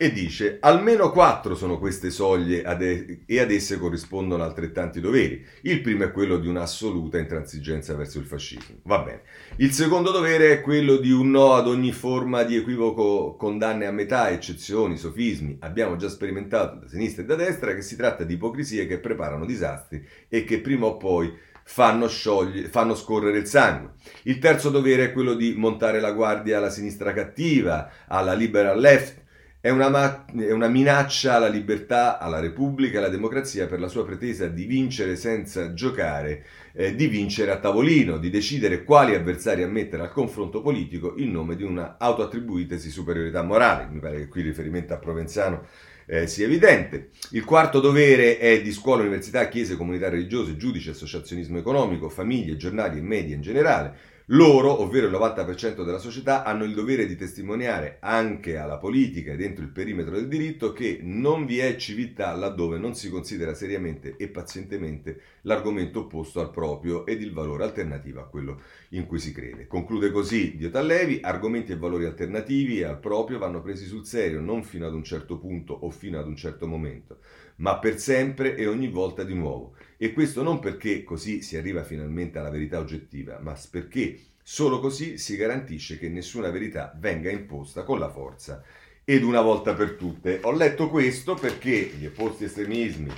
e dice almeno quattro sono queste soglie ad e-, e ad esse corrispondono altrettanti doveri. Il primo è quello di un'assoluta intransigenza verso il fascismo. Va bene. Il secondo dovere è quello di un no ad ogni forma di equivoco, condanne a metà, eccezioni, sofismi. Abbiamo già sperimentato da sinistra e da destra che si tratta di ipocrisie che preparano disastri e che prima o poi fanno, sciogli- fanno scorrere il sangue. Il terzo dovere è quello di montare la guardia alla sinistra cattiva, alla liberal left è una, ma- è una, minaccia alla libertà, alla Repubblica, alla democrazia per la sua pretesa di vincere senza giocare, eh, di vincere a tavolino, di decidere quali avversari ammettere al confronto politico in nome di una autoattribuitesi superiorità morale. Mi pare che qui il riferimento a Provenzano eh, sia evidente. Il quarto dovere è di scuola, università, chiese, comunità religiose, giudici, associazionismo economico, famiglie, giornali e media in generale loro, ovvero il 90% della società, hanno il dovere di testimoniare anche alla politica e dentro il perimetro del diritto che non vi è civiltà laddove non si considera seriamente e pazientemente l'argomento opposto al proprio ed il valore alternativo a quello in cui si crede. Conclude così Diotallevi, argomenti e valori alternativi al proprio vanno presi sul serio non fino ad un certo punto o fino ad un certo momento, ma per sempre e ogni volta di nuovo. E questo non perché così si arriva finalmente alla verità oggettiva, ma perché solo così si garantisce che nessuna verità venga imposta con la forza ed una volta per tutte. Ho letto questo perché gli opposti estremismi,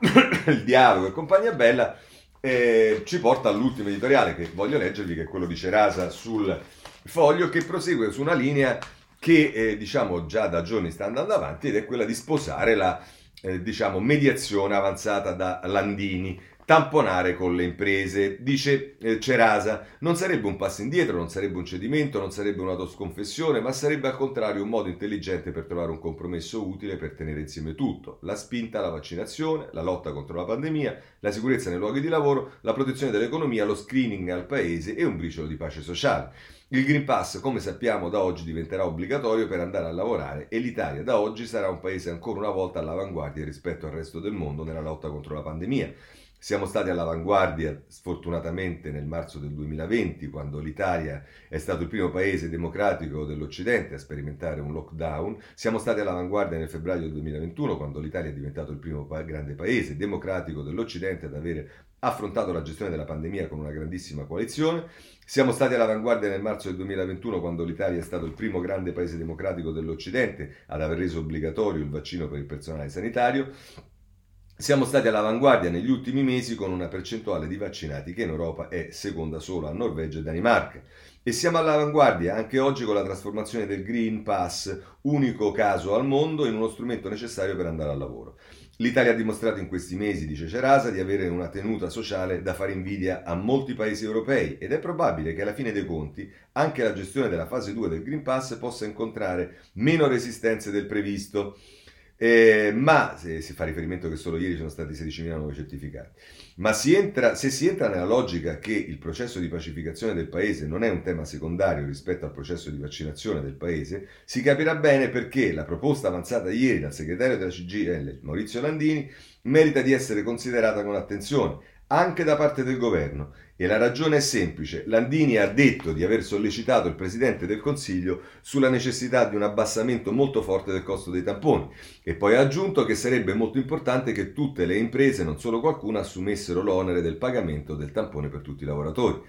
il dialogo e compagnia bella eh, ci porta all'ultimo editoriale che voglio leggervi, che è quello di Cerasa sul foglio, che prosegue su una linea che eh, diciamo già da giorni sta andando avanti ed è quella di sposare la eh, diciamo, mediazione avanzata da Landini, tamponare con le imprese. Dice eh, Cerasa, non sarebbe un passo indietro, non sarebbe un cedimento, non sarebbe un'autosconfessione, ma sarebbe al contrario un modo intelligente per trovare un compromesso utile per tenere insieme tutto. La spinta alla vaccinazione, la lotta contro la pandemia, la sicurezza nei luoghi di lavoro, la protezione dell'economia, lo screening al paese e un briciolo di pace sociale. Il Green Pass, come sappiamo, da oggi diventerà obbligatorio per andare a lavorare e l'Italia da oggi sarà un paese ancora una volta all'avanguardia rispetto al resto del mondo nella lotta contro la pandemia. Siamo stati all'avanguardia, sfortunatamente, nel marzo del 2020, quando l'Italia è stato il primo paese democratico dell'Occidente a sperimentare un lockdown. Siamo stati all'avanguardia nel febbraio del 2021, quando l'Italia è diventato il primo grande paese democratico dell'Occidente ad avere affrontato la gestione della pandemia con una grandissima coalizione. Siamo stati all'avanguardia nel marzo del 2021 quando l'Italia è stato il primo grande paese democratico dell'Occidente ad aver reso obbligatorio il vaccino per il personale sanitario. Siamo stati all'avanguardia negli ultimi mesi con una percentuale di vaccinati che in Europa è seconda solo a Norvegia e Danimarca. E siamo all'avanguardia anche oggi con la trasformazione del Green Pass, unico caso al mondo, in uno strumento necessario per andare al lavoro. L'Italia ha dimostrato in questi mesi, dice Cerasa, di avere una tenuta sociale da fare invidia a molti paesi europei ed è probabile che alla fine dei conti anche la gestione della fase 2 del Green Pass possa incontrare meno resistenze del previsto. Eh, ma se si fa riferimento che solo ieri sono stati 16.000 nuovi certificati, ma si entra, se si entra nella logica che il processo di pacificazione del paese non è un tema secondario rispetto al processo di vaccinazione del paese, si capirà bene perché la proposta avanzata ieri dal segretario della CGL, Maurizio Landini, merita di essere considerata con attenzione anche da parte del governo e la ragione è semplice. Landini ha detto di aver sollecitato il Presidente del Consiglio sulla necessità di un abbassamento molto forte del costo dei tamponi e poi ha aggiunto che sarebbe molto importante che tutte le imprese, non solo qualcuna, assumessero l'onere del pagamento del tampone per tutti i lavoratori.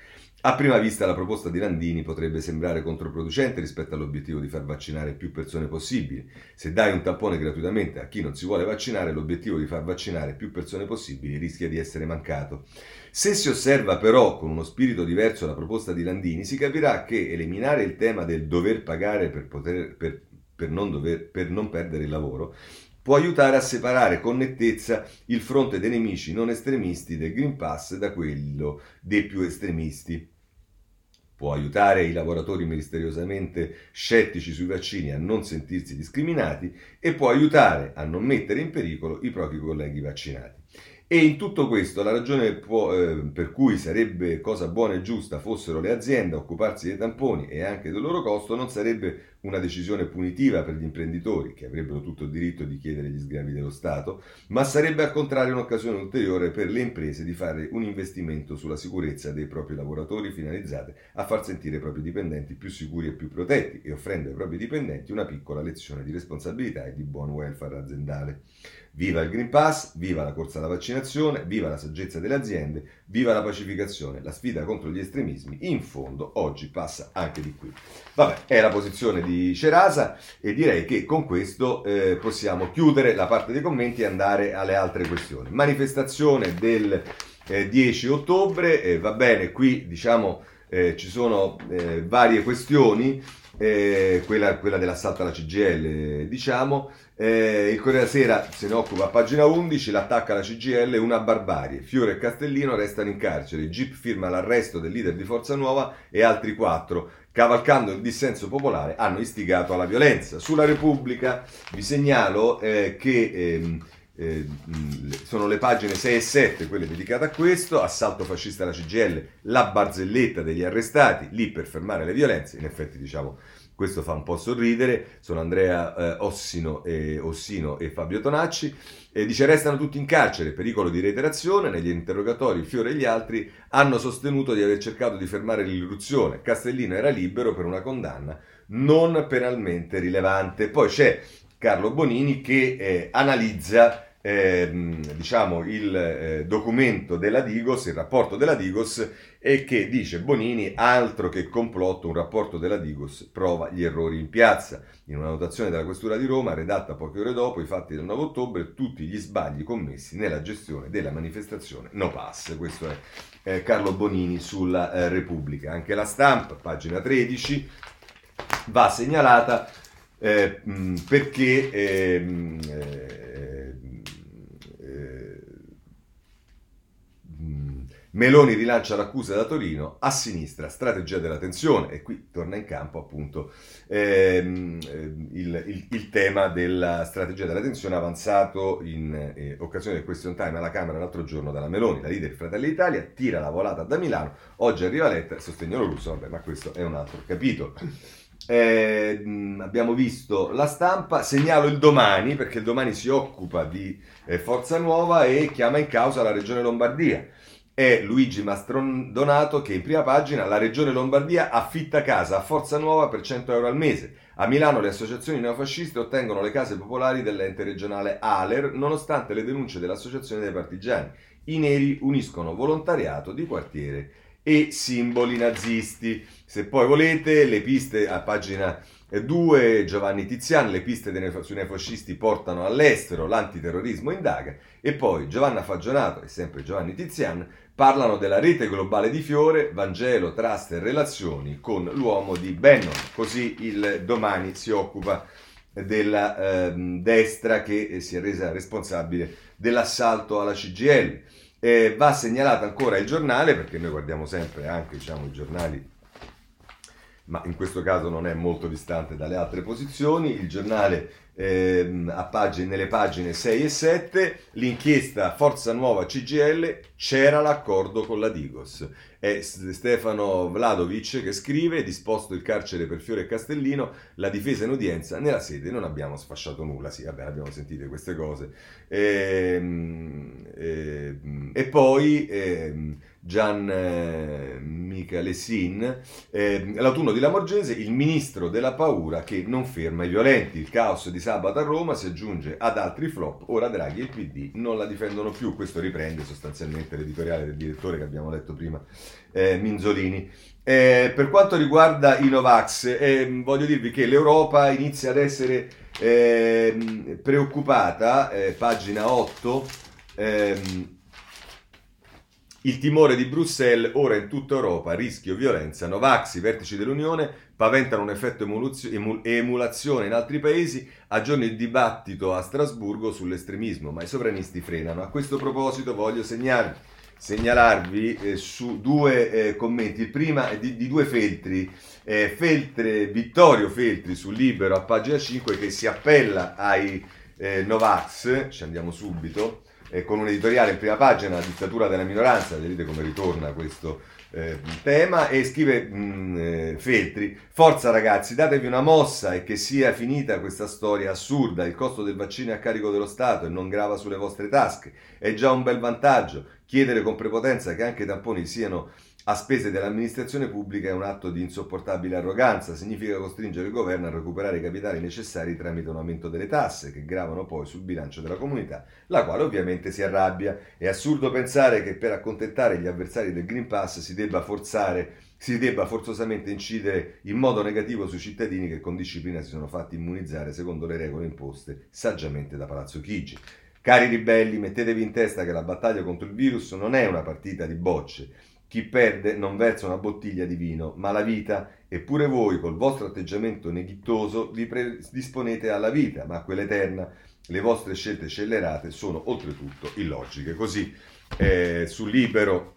A prima vista la proposta di Landini potrebbe sembrare controproducente rispetto all'obiettivo di far vaccinare più persone possibili. Se dai un tampone gratuitamente a chi non si vuole vaccinare, l'obiettivo di far vaccinare più persone possibili rischia di essere mancato. Se si osserva però con uno spirito diverso la proposta di Landini, si capirà che eliminare il tema del dover pagare per, poter, per, per, non, dover, per non perdere il lavoro può aiutare a separare con nettezza il fronte dei nemici non estremisti del Green Pass da quello dei più estremisti. Può aiutare i lavoratori misteriosamente scettici sui vaccini a non sentirsi discriminati e può aiutare a non mettere in pericolo i propri colleghi vaccinati. E in tutto questo la ragione può, eh, per cui sarebbe cosa buona e giusta fossero le aziende a occuparsi dei tamponi e anche del loro costo non sarebbe una decisione punitiva per gli imprenditori, che avrebbero tutto il diritto di chiedere gli sgravi dello Stato, ma sarebbe al contrario un'occasione ulteriore per le imprese di fare un investimento sulla sicurezza dei propri lavoratori finalizzate a far sentire i propri dipendenti più sicuri e più protetti e offrendo ai propri dipendenti una piccola lezione di responsabilità e di buon welfare aziendale. Viva il Green Pass, viva la corsa alla vaccinazione, viva la saggezza delle aziende, viva la pacificazione, la sfida contro gli estremismi, in fondo oggi passa anche di qui. Vabbè, è la posizione di Cerasa e direi che con questo eh, possiamo chiudere la parte dei commenti e andare alle altre questioni. Manifestazione del eh, 10 ottobre, eh, va bene, qui diciamo eh, ci sono eh, varie questioni, eh, quella, quella dell'assalto alla CGL, diciamo, eh, il Corriere Sera se ne occupa a pagina 11, l'attacco alla CGL, una barbarie. Fiore e Castellino restano in carcere, il GIP firma l'arresto del leader di Forza Nuova e altri quattro, cavalcando il dissenso popolare, hanno istigato alla violenza. Sulla Repubblica vi segnalo eh, che... Ehm, eh, sono le pagine 6 e 7, quelle dedicate a questo, assalto fascista alla CGL, la barzelletta degli arrestati, lì per fermare le violenze, in effetti diciamo questo fa un po' sorridere, sono Andrea eh, Ossino, e, Ossino e Fabio Tonacci, e dice restano tutti in carcere, pericolo di reiterazione, negli interrogatori Fiore e gli altri hanno sostenuto di aver cercato di fermare l'irruzione, Castellino era libero per una condanna non penalmente rilevante. Poi c'è Carlo Bonini che eh, analizza eh, diciamo, il eh, documento della Digos, il rapporto della Digos, e che dice Bonini, altro che complotto, un rapporto della Digos prova gli errori in piazza. In una notazione della Questura di Roma, redatta poche ore dopo i fatti del 9 ottobre, tutti gli sbagli commessi nella gestione della manifestazione No Pass. Questo è eh, Carlo Bonini sulla eh, Repubblica. Anche la stampa, pagina 13, va segnalata eh, perché ehm, Meloni rilancia l'accusa da Torino, a sinistra strategia della tensione e qui torna in campo appunto ehm, il, il, il, tema della strategia della tensione avanzato in eh, occasione del question time alla Camera l'altro giorno dalla Meloni, la leader Fratelli d'Italia, tira la volata da Milano, oggi arriva Letta, sostegno russo, vabbè ma questo è un altro capitolo. eh, abbiamo visto la stampa, segnalo il domani perché il domani si occupa di eh, Forza Nuova e chiama in causa la regione Lombardia. È Luigi Mastrodonato che in prima pagina la regione Lombardia affitta casa a Forza Nuova per 100 euro al mese. A Milano le associazioni neofasciste ottengono le case popolari dell'ente regionale ALER nonostante le denunce dell'associazione dei partigiani. I neri uniscono volontariato di quartiere e simboli nazisti. Se poi volete, le piste a pagina 2, Giovanni Tizian, le piste dei sui neofascisti portano all'estero, l'antiterrorismo indaga, e poi Giovanna Fagionato e sempre Giovanni Tizian parlano della rete globale di Fiore, Vangelo, Trust e relazioni con l'uomo di Bannon. Così il domani si occupa della eh, destra che si è resa responsabile dell'assalto alla CGL. Eh, va segnalato ancora il giornale, perché noi guardiamo sempre anche diciamo, i giornali, ma in questo caso non è molto distante dalle altre posizioni. Il giornale eh, pagine, nelle pagine 6 e 7, l'inchiesta Forza Nuova CGL, c'era l'accordo con la Digos. È Stefano Vladovic che scrive, disposto il carcere per Fiore e Castellino, la difesa in udienza, nella sede non abbiamo sfasciato nulla, sì, vabbè, abbiamo sentito queste cose. E, ehm, e, ehm, e poi... E, ehm, Gian eh, Michalessin, eh, l'autunno di Lamorgese, il ministro della paura che non ferma i violenti. Il caos di sabato a Roma si aggiunge ad altri flop, ora Draghi e il PD non la difendono più. Questo riprende sostanzialmente l'editoriale del direttore che abbiamo letto prima, eh, Minzolini. Eh, per quanto riguarda i Novax, eh, voglio dirvi che l'Europa inizia ad essere eh, preoccupata, eh, pagina 8, ehm, il timore di Bruxelles, ora in tutta Europa, rischio violenza, Novax, i vertici dell'Unione paventano un effetto emul- emulazione in altri paesi, a giorni il dibattito a Strasburgo sull'estremismo, ma i sovranisti frenano. A questo proposito voglio segnarvi, segnalarvi eh, su due eh, commenti, il prima è di, di due Feltri, eh, Feltre, Vittorio Feltri sul Libero a pagina 5 che si appella ai eh, Novax, ci andiamo subito, eh, con un editoriale in prima pagina, la dittatura della minoranza, vedete come ritorna questo eh, tema, e scrive mh, mm, eh, Feltri, forza ragazzi, datevi una mossa e che sia finita questa storia assurda, il costo del vaccino è a carico dello Stato e non grava sulle vostre tasche, è già un bel vantaggio, chiedere con prepotenza che anche i tamponi siano a spese dell'amministrazione pubblica è un atto di insopportabile arroganza, significa costringere il governo a recuperare i capitali necessari tramite un aumento delle tasse che gravano poi sul bilancio della comunità, la quale ovviamente si arrabbia. È assurdo pensare che per accontentare gli avversari del Green Pass si debba forzare si debba forzosamente incidere in modo negativo sui cittadini che con disciplina si sono fatti immunizzare secondo le regole imposte saggiamente da Palazzo Chigi. Cari ribelli, mettetevi in testa che la battaglia contro il virus non è una partita di bocce, chi perde non versa una bottiglia di vino, ma la vita, eppure voi col vostro atteggiamento neghittoso vi predisponete alla vita, ma a quella eterna. Le vostre scelte scellerate sono oltretutto illogiche. Così eh, sul libero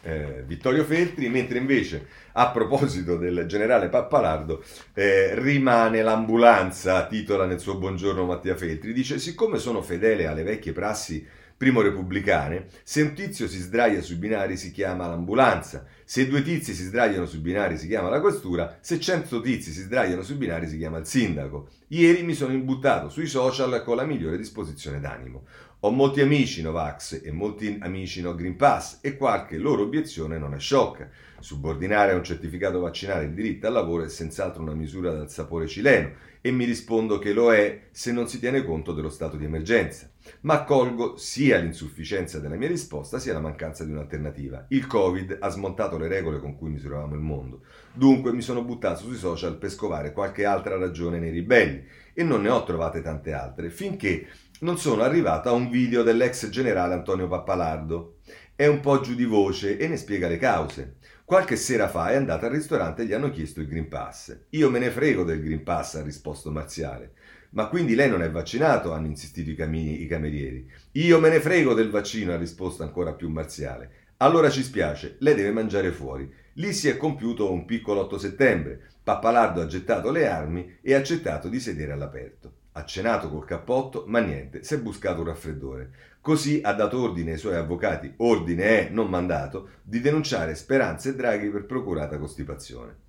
eh, Vittorio Feltri, mentre invece a proposito del generale Pappalardo eh, rimane l'ambulanza, titola nel suo buongiorno Mattia Feltri, dice siccome sono fedele alle vecchie prassi primo repubblicane, se un tizio si sdraia sui binari si chiama l'ambulanza, se due tizi si sdraiano sui binari si chiama la questura, se cento tizi si sdraiano sui binari si chiama il sindaco. Ieri mi sono imbuttato sui social con la migliore disposizione d'animo. Ho molti amici Novax e molti amici No Green Pass e qualche loro obiezione non è sciocca. Subordinare a un certificato vaccinale il diritto al lavoro è senz'altro una misura dal sapore cileno e mi rispondo che lo è se non si tiene conto dello stato di emergenza. Ma accolgo sia l'insufficienza della mia risposta sia la mancanza di un'alternativa. Il Covid ha smontato le regole con cui misuravamo il mondo. Dunque mi sono buttato sui social per scovare qualche altra ragione nei ribelli e non ne ho trovate tante altre, finché non sono arrivato a un video dell'ex generale Antonio Pappalardo. È un po' giù di voce e ne spiega le cause. Qualche sera fa è andato al ristorante e gli hanno chiesto il Green Pass. Io me ne frego del Green Pass, ha risposto Marziale. Ma quindi lei non è vaccinato? hanno insistito i, camini, i camerieri. Io me ne frego del vaccino, ha risposto ancora più Marziale. Allora ci spiace, lei deve mangiare fuori. Lì si è compiuto un piccolo 8 settembre. Pappalardo ha gettato le armi e ha accettato di sedere all'aperto. Ha cenato col cappotto, ma niente, si è buscato un raffreddore. Così ha dato ordine ai suoi avvocati, ordine è, non mandato, di denunciare Speranza e Draghi per procurata costipazione.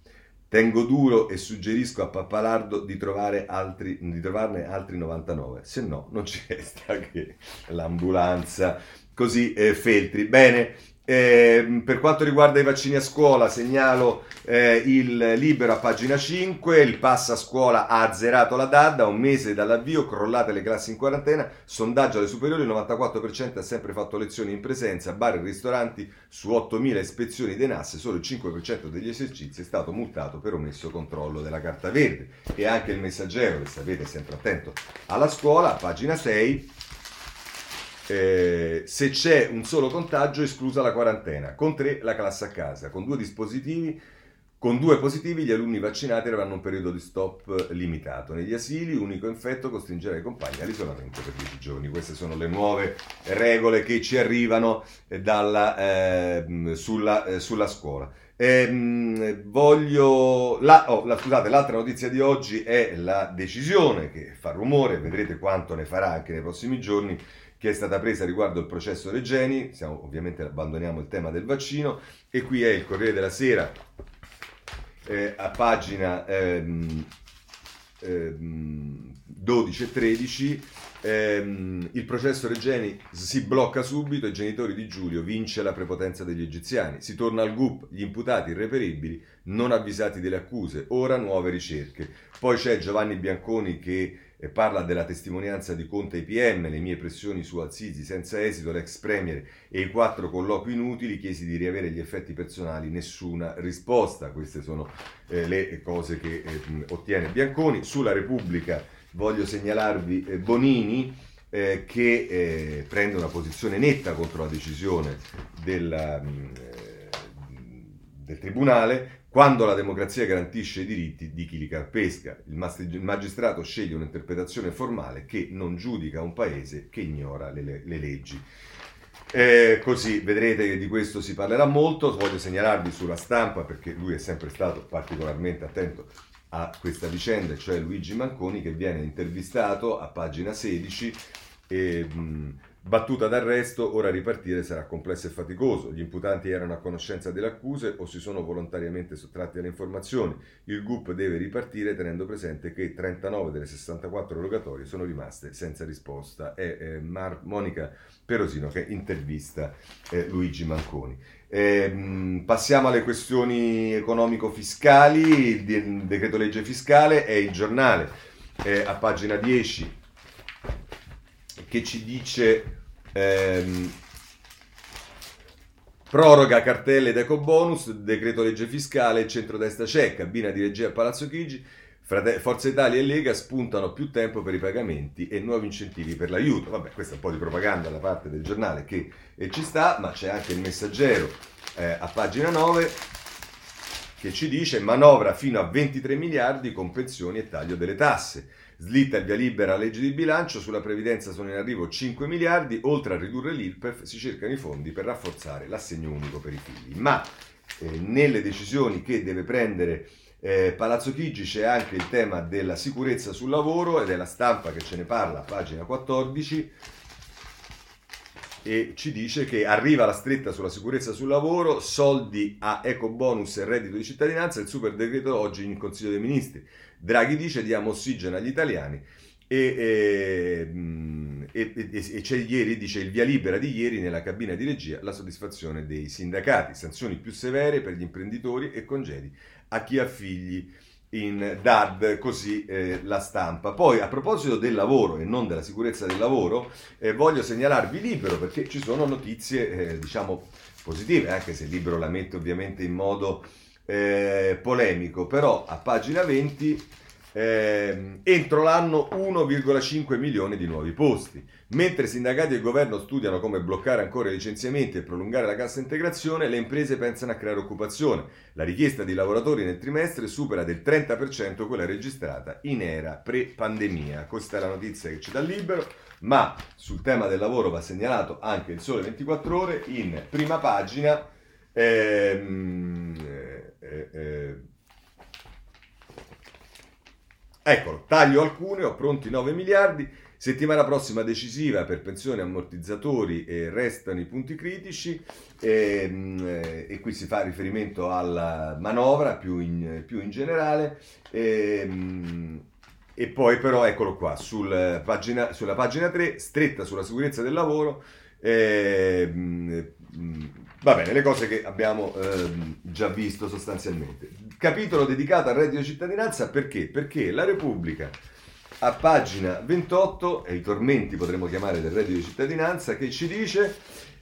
Tengo duro e suggerisco a Pappalardo di, altri, di trovarne altri 99, se no non ci resta che l'ambulanza. Così eh, Feltri. Bene, eh, per quanto riguarda i vaccini a scuola, segnalo eh, il libero a pagina 5, il pass a scuola ha azzerato la DAD, un mese dall'avvio, crollate le classi in quarantena, sondaggio alle superiori, il 94% ha sempre fatto lezioni in presenza, bar e ristoranti, su 8.000 ispezioni dei NAS, solo il 5% degli esercizi è stato multato per omesso controllo della carta verde. E anche il messaggero, che sapete sempre attento alla scuola, a pagina 6, eh, se c'è un solo contagio, esclusa la quarantena, con tre la classe a casa, con due dispositivi. Con due positivi gli alunni vaccinati avranno un periodo di stop limitato. Negli asili, unico infetto costringerà i compagni all'isolamento per 10 giorni. Queste sono le nuove regole che ci arrivano eh, dalla, eh, sulla, eh, sulla, scuola. Eh, voglio... La, oh, la, scusate, l'altra notizia di oggi è la decisione che fa rumore, vedrete quanto ne farà anche nei prossimi giorni, che è stata presa riguardo il processo Regeni, Siamo, ovviamente abbandoniamo il tema del vaccino, e qui è il Corriere della Sera eh, a pagina ehm, ehm, 12 e 13. Ehm, il processo Regeni si blocca subito, i genitori di Giulio vince la prepotenza degli egiziani, si torna al GUP, gli imputati irreperibili, non avvisati delle accuse, ora nuove ricerche. Poi c'è Giovanni Bianconi che e parla della testimonianza di Conte IPM, le mie pressioni su Alzizi senza esito, l'ex premier e i quattro colloqui inutili, chiesi di riavere gli effetti personali, nessuna risposta. Queste sono eh, le cose che eh, ottiene Bianconi. Sulla Repubblica voglio segnalarvi eh, Bonini eh, che eh, prende una posizione netta contro la decisione della, eh, del Tribunale quando la democrazia garantisce i diritti di chi li calpesca, il magistrato sceglie un'interpretazione formale che non giudica un paese che ignora le, le leggi. Eh, così vedrete che di questo si parlerà molto. Voglio segnalarvi sulla stampa, perché lui è sempre stato particolarmente attento a questa vicenda, cioè Luigi Manconi che viene intervistato a pagina 16 e, mh, Battuta d'arresto, ora ripartire sarà complesso e faticoso. Gli imputanti erano a conoscenza delle accuse o si sono volontariamente sottratti alle informazioni. Il GUP deve ripartire tenendo presente che 39 delle 64 rogatorie sono rimaste senza risposta. È eh, Mar- Monica Perosino che intervista eh, Luigi Manconi. Eh, passiamo alle questioni economico-fiscali. Il decreto legge fiscale è il giornale a pagina 10 che ci dice Ehm, proroga cartelle ed ecobonus, decreto legge fiscale, centrodestra c'è, cabina di regia a Palazzo Chigi, Forza Italia e Lega spuntano più tempo per i pagamenti e nuovi incentivi per l'aiuto. Vabbè, questa è un po' di propaganda da parte del giornale che eh, ci sta, ma c'è anche il messaggero eh, a pagina 9 che ci dice manovra fino a 23 miliardi con pensioni e taglio delle tasse. Slitta il via libera la legge di bilancio, sulla previdenza sono in arrivo 5 miliardi, oltre a ridurre l'IRPEF si cercano i fondi per rafforzare l'assegno unico per i figli. Ma eh, nelle decisioni che deve prendere eh, Palazzo Chigi c'è anche il tema della sicurezza sul lavoro ed è la stampa che ce ne parla, pagina 14 e ci dice che arriva la stretta sulla sicurezza sul lavoro, soldi a eco bonus e reddito di cittadinanza, il super decreto oggi in Consiglio dei Ministri. Draghi dice diamo ossigeno agli italiani e, e, e, e, c'è ieri, dice il via libera di ieri nella cabina di regia, la soddisfazione dei sindacati, sanzioni più severe per gli imprenditori e congedi a chi ha figli in DAD, così eh, la stampa. Poi a proposito del lavoro e non della sicurezza del lavoro, eh, voglio segnalarvi Libero perché ci sono notizie, eh, diciamo, positive, anche se Libero la mette ovviamente in modo eh, polemico, però a pagina 20 eh, entro l'anno 1,5 milioni di nuovi posti. Mentre sindacati e governo studiano come bloccare ancora i licenziamenti e prolungare la cassa integrazione, le imprese pensano a creare occupazione. La richiesta di lavoratori nel trimestre supera del 30% quella registrata in era pre-pandemia. Questa è la notizia che c'è dal libero, ma sul tema del lavoro va segnalato anche il Sole 24 ore in prima pagina. Ehm, eh, eh, Eccolo, taglio al cuneo, pronti 9 miliardi. Settimana prossima decisiva per pensioni, ammortizzatori e restano i punti critici e, ehm, e qui si fa riferimento alla manovra più in, più in generale. E, ehm, e, poi però eccolo qua, sul pagina, sulla pagina 3, stretta sulla sicurezza del lavoro. E, ehm, va bene, le cose che abbiamo eh, già visto sostanzialmente. Capitolo dedicato al reddito di cittadinanza perché? Perché la Repubblica a pagina 28, e i tormenti potremmo chiamare del reddito di cittadinanza, che ci dice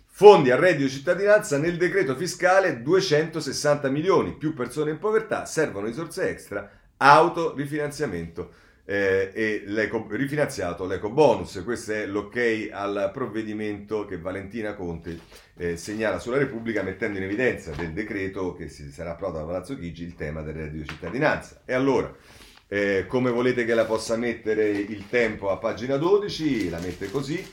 fondi al reddito di cittadinanza nel decreto fiscale 260 milioni, più persone in povertà, servono risorse extra, autorifinanziamento eh, e l'eco, rifinanziato l'eco bonus. Questo è l'ok al provvedimento che Valentina Conte eh, segnala sulla Repubblica mettendo in evidenza del decreto che si sarà approvato da Palazzo Chigi il tema del reddito di cittadinanza. E allora, eh, come volete che la possa mettere il tempo a pagina 12? La mette così.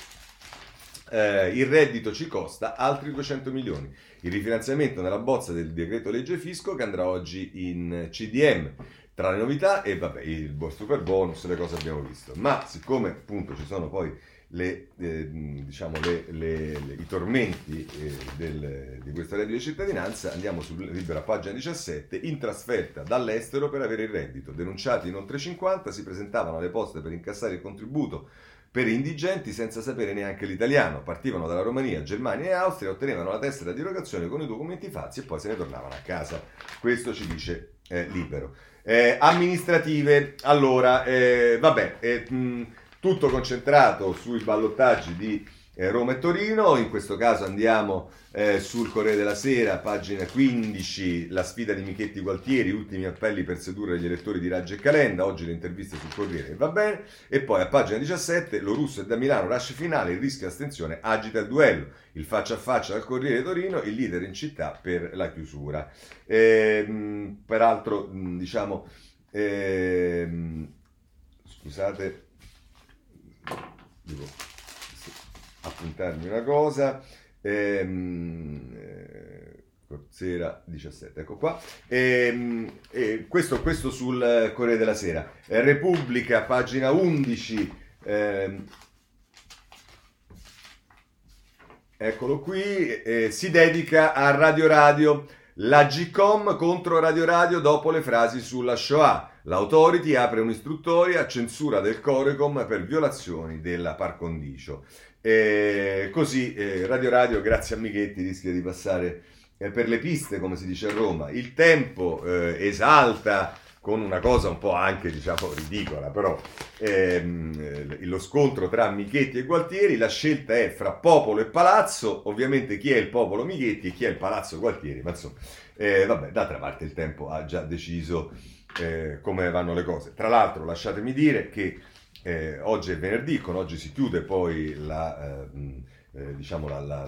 Eh, il reddito ci costa altri 200 milioni. Il rifinanziamento nella bozza del decreto legge fisco che andrà oggi in CDM. Tra le novità e vabbè, il super bonus, le cose abbiamo visto. Ma siccome appunto ci sono poi le, eh, diciamo le, le, i tormenti eh, del, di questa reddito di cittadinanza, andiamo sul libro a pagina 17, in trasferta dall'estero per avere il reddito. Denunciati in oltre 50 si presentavano alle poste per incassare il contributo per indigenti senza sapere neanche l'italiano. Partivano dalla Romania, Germania e Austria, ottenevano la tessera di erogazione con i documenti falsi e poi se ne tornavano a casa. Questo ci dice eh, Libero. Eh, amministrative, allora, eh, vabbè, eh, mh, tutto concentrato sui ballottaggi di Roma e Torino, in questo caso andiamo eh, sul Corriere della Sera, pagina 15, la sfida di Michetti Gualtieri, ultimi appelli per sedurre gli elettori di Raggio e Calenda, oggi le interviste sul Corriere, va bene, e poi a pagina 17, lo russo è da Milano, rush finale, il rischio astensione agita il duello, il faccia a faccia al Corriere Torino, il leader in città per la chiusura. E, ehm, peraltro, diciamo, eh, scusate, devo appuntarmi una cosa. Ehm, eh, Corsera 17, ecco qua. Ehm, eh, questo, questo, sul Corriere della Sera. Eh, Repubblica, pagina 11. Ehm, eccolo qui. Eh, si dedica a Radio Radio. La GCOM contro Radio Radio dopo le frasi sulla Shoah. L'Autority apre un'istruttoria a censura del Corecom per violazioni della par condicio. E così eh, Radio Radio, grazie a Michetti, rischia di passare eh, per le piste, come si dice a Roma. Il tempo eh, esalta con una cosa un po' anche diciamo ridicola, però ehm, lo scontro tra Michetti e Gualtieri, la scelta è fra popolo e palazzo, ovviamente chi è il popolo Michetti e chi è il palazzo Gualtieri, ma insomma, eh, vabbè, d'altra parte il tempo ha già deciso eh, come vanno le cose. Tra l'altro, lasciatemi dire che eh, oggi è venerdì, con oggi si chiude poi la, eh, eh diciamo la, la,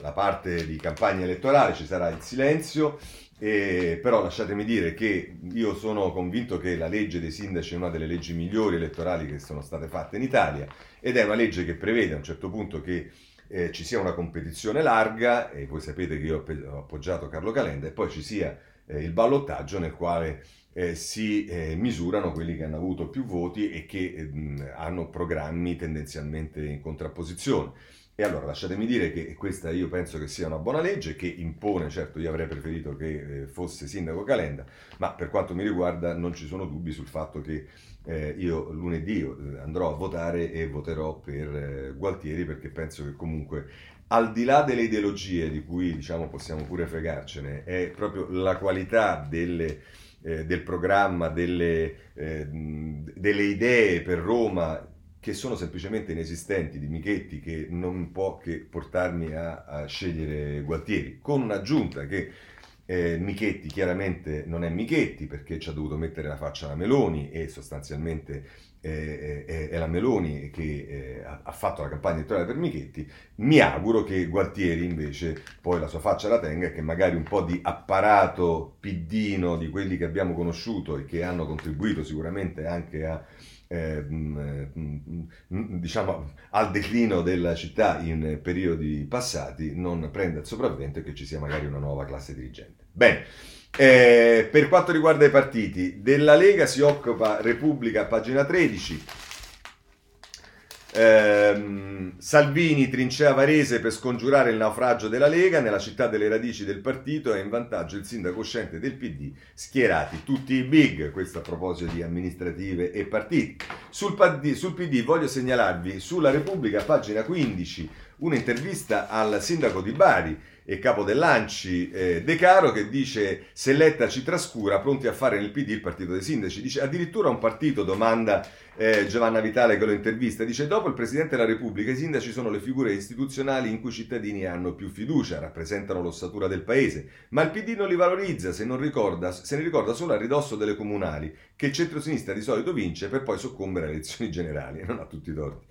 la, parte di campagna elettorale, ci sarà il silenzio, però lasciatemi dire che io sono convinto che la legge dei sindaci è una delle leggi migliori elettorali che sono state fatte in Italia ed è una legge che prevede a un certo punto che eh, ci sia una competizione larga, e voi sapete che io ho appoggiato Carlo Calenda, e poi ci sia eh, il ballottaggio nel quale eh, si eh, misurano quelli che hanno avuto più voti e che eh, hanno programmi tendenzialmente in contrapposizione. E allora lasciatemi dire che questa io penso che sia una buona legge che impone, certo io avrei preferito che eh, fosse sindaco Calenda, ma per quanto mi riguarda non ci sono dubbi sul fatto che eh, io lunedì eh, andrò a votare e voterò per eh, Gualtieri perché penso che comunque al di là delle ideologie di cui diciamo possiamo pure fregarcene, è proprio la qualità delle, eh, del programma, delle, eh, delle idee per Roma che sono semplicemente inesistenti di Michetti che non può che portarmi a, a scegliere Gualtieri, con un'aggiunta che eh, Michetti chiaramente non è Michetti perché ci ha dovuto mettere la faccia alla Meloni e sostanzialmente eh, è, è, la Meloni che eh, ha fatto la campagna elettorale per Michetti. Mi auguro che Gualtieri invece poi la sua faccia la tenga e che magari un po' di apparato piddino di quelli che abbiamo conosciuto e che hanno contribuito sicuramente anche a eh, diciamo, al declino della città in periodi passati non prenda il sopravvento e che ci sia magari una nuova classe dirigente. Bene, eh, per quanto riguarda i partiti, della Lega si occupa Repubblica, pagina 13. Eh, Salvini trincea Varese per scongiurare il naufragio della Lega nella città delle radici del partito e in vantaggio il sindaco uscente del PD schierati. Tutti i big questo a proposito di amministrative e partiti. Sul PD, sul PD voglio segnalarvi sulla Repubblica pagina 15 un'intervista al sindaco di Bari e capo dell'Anci eh, De Caro che dice se Letta ci trascura pronti a fare nel PD il partito dei sindaci. Dice addirittura un partito domanda eh, Giovanna Vitale che lo intervista dice dopo il Presidente della Repubblica i sindaci sono le figure istituzionali in cui i cittadini hanno più fiducia rappresentano l'ossatura del paese. Ma il PD non li valorizza se, non ricorda, se ne ricorda solo a ridosso delle comunali che il centro-sinistra di solito vince per poi soccombere alle elezioni generali. Non ha tutti i torti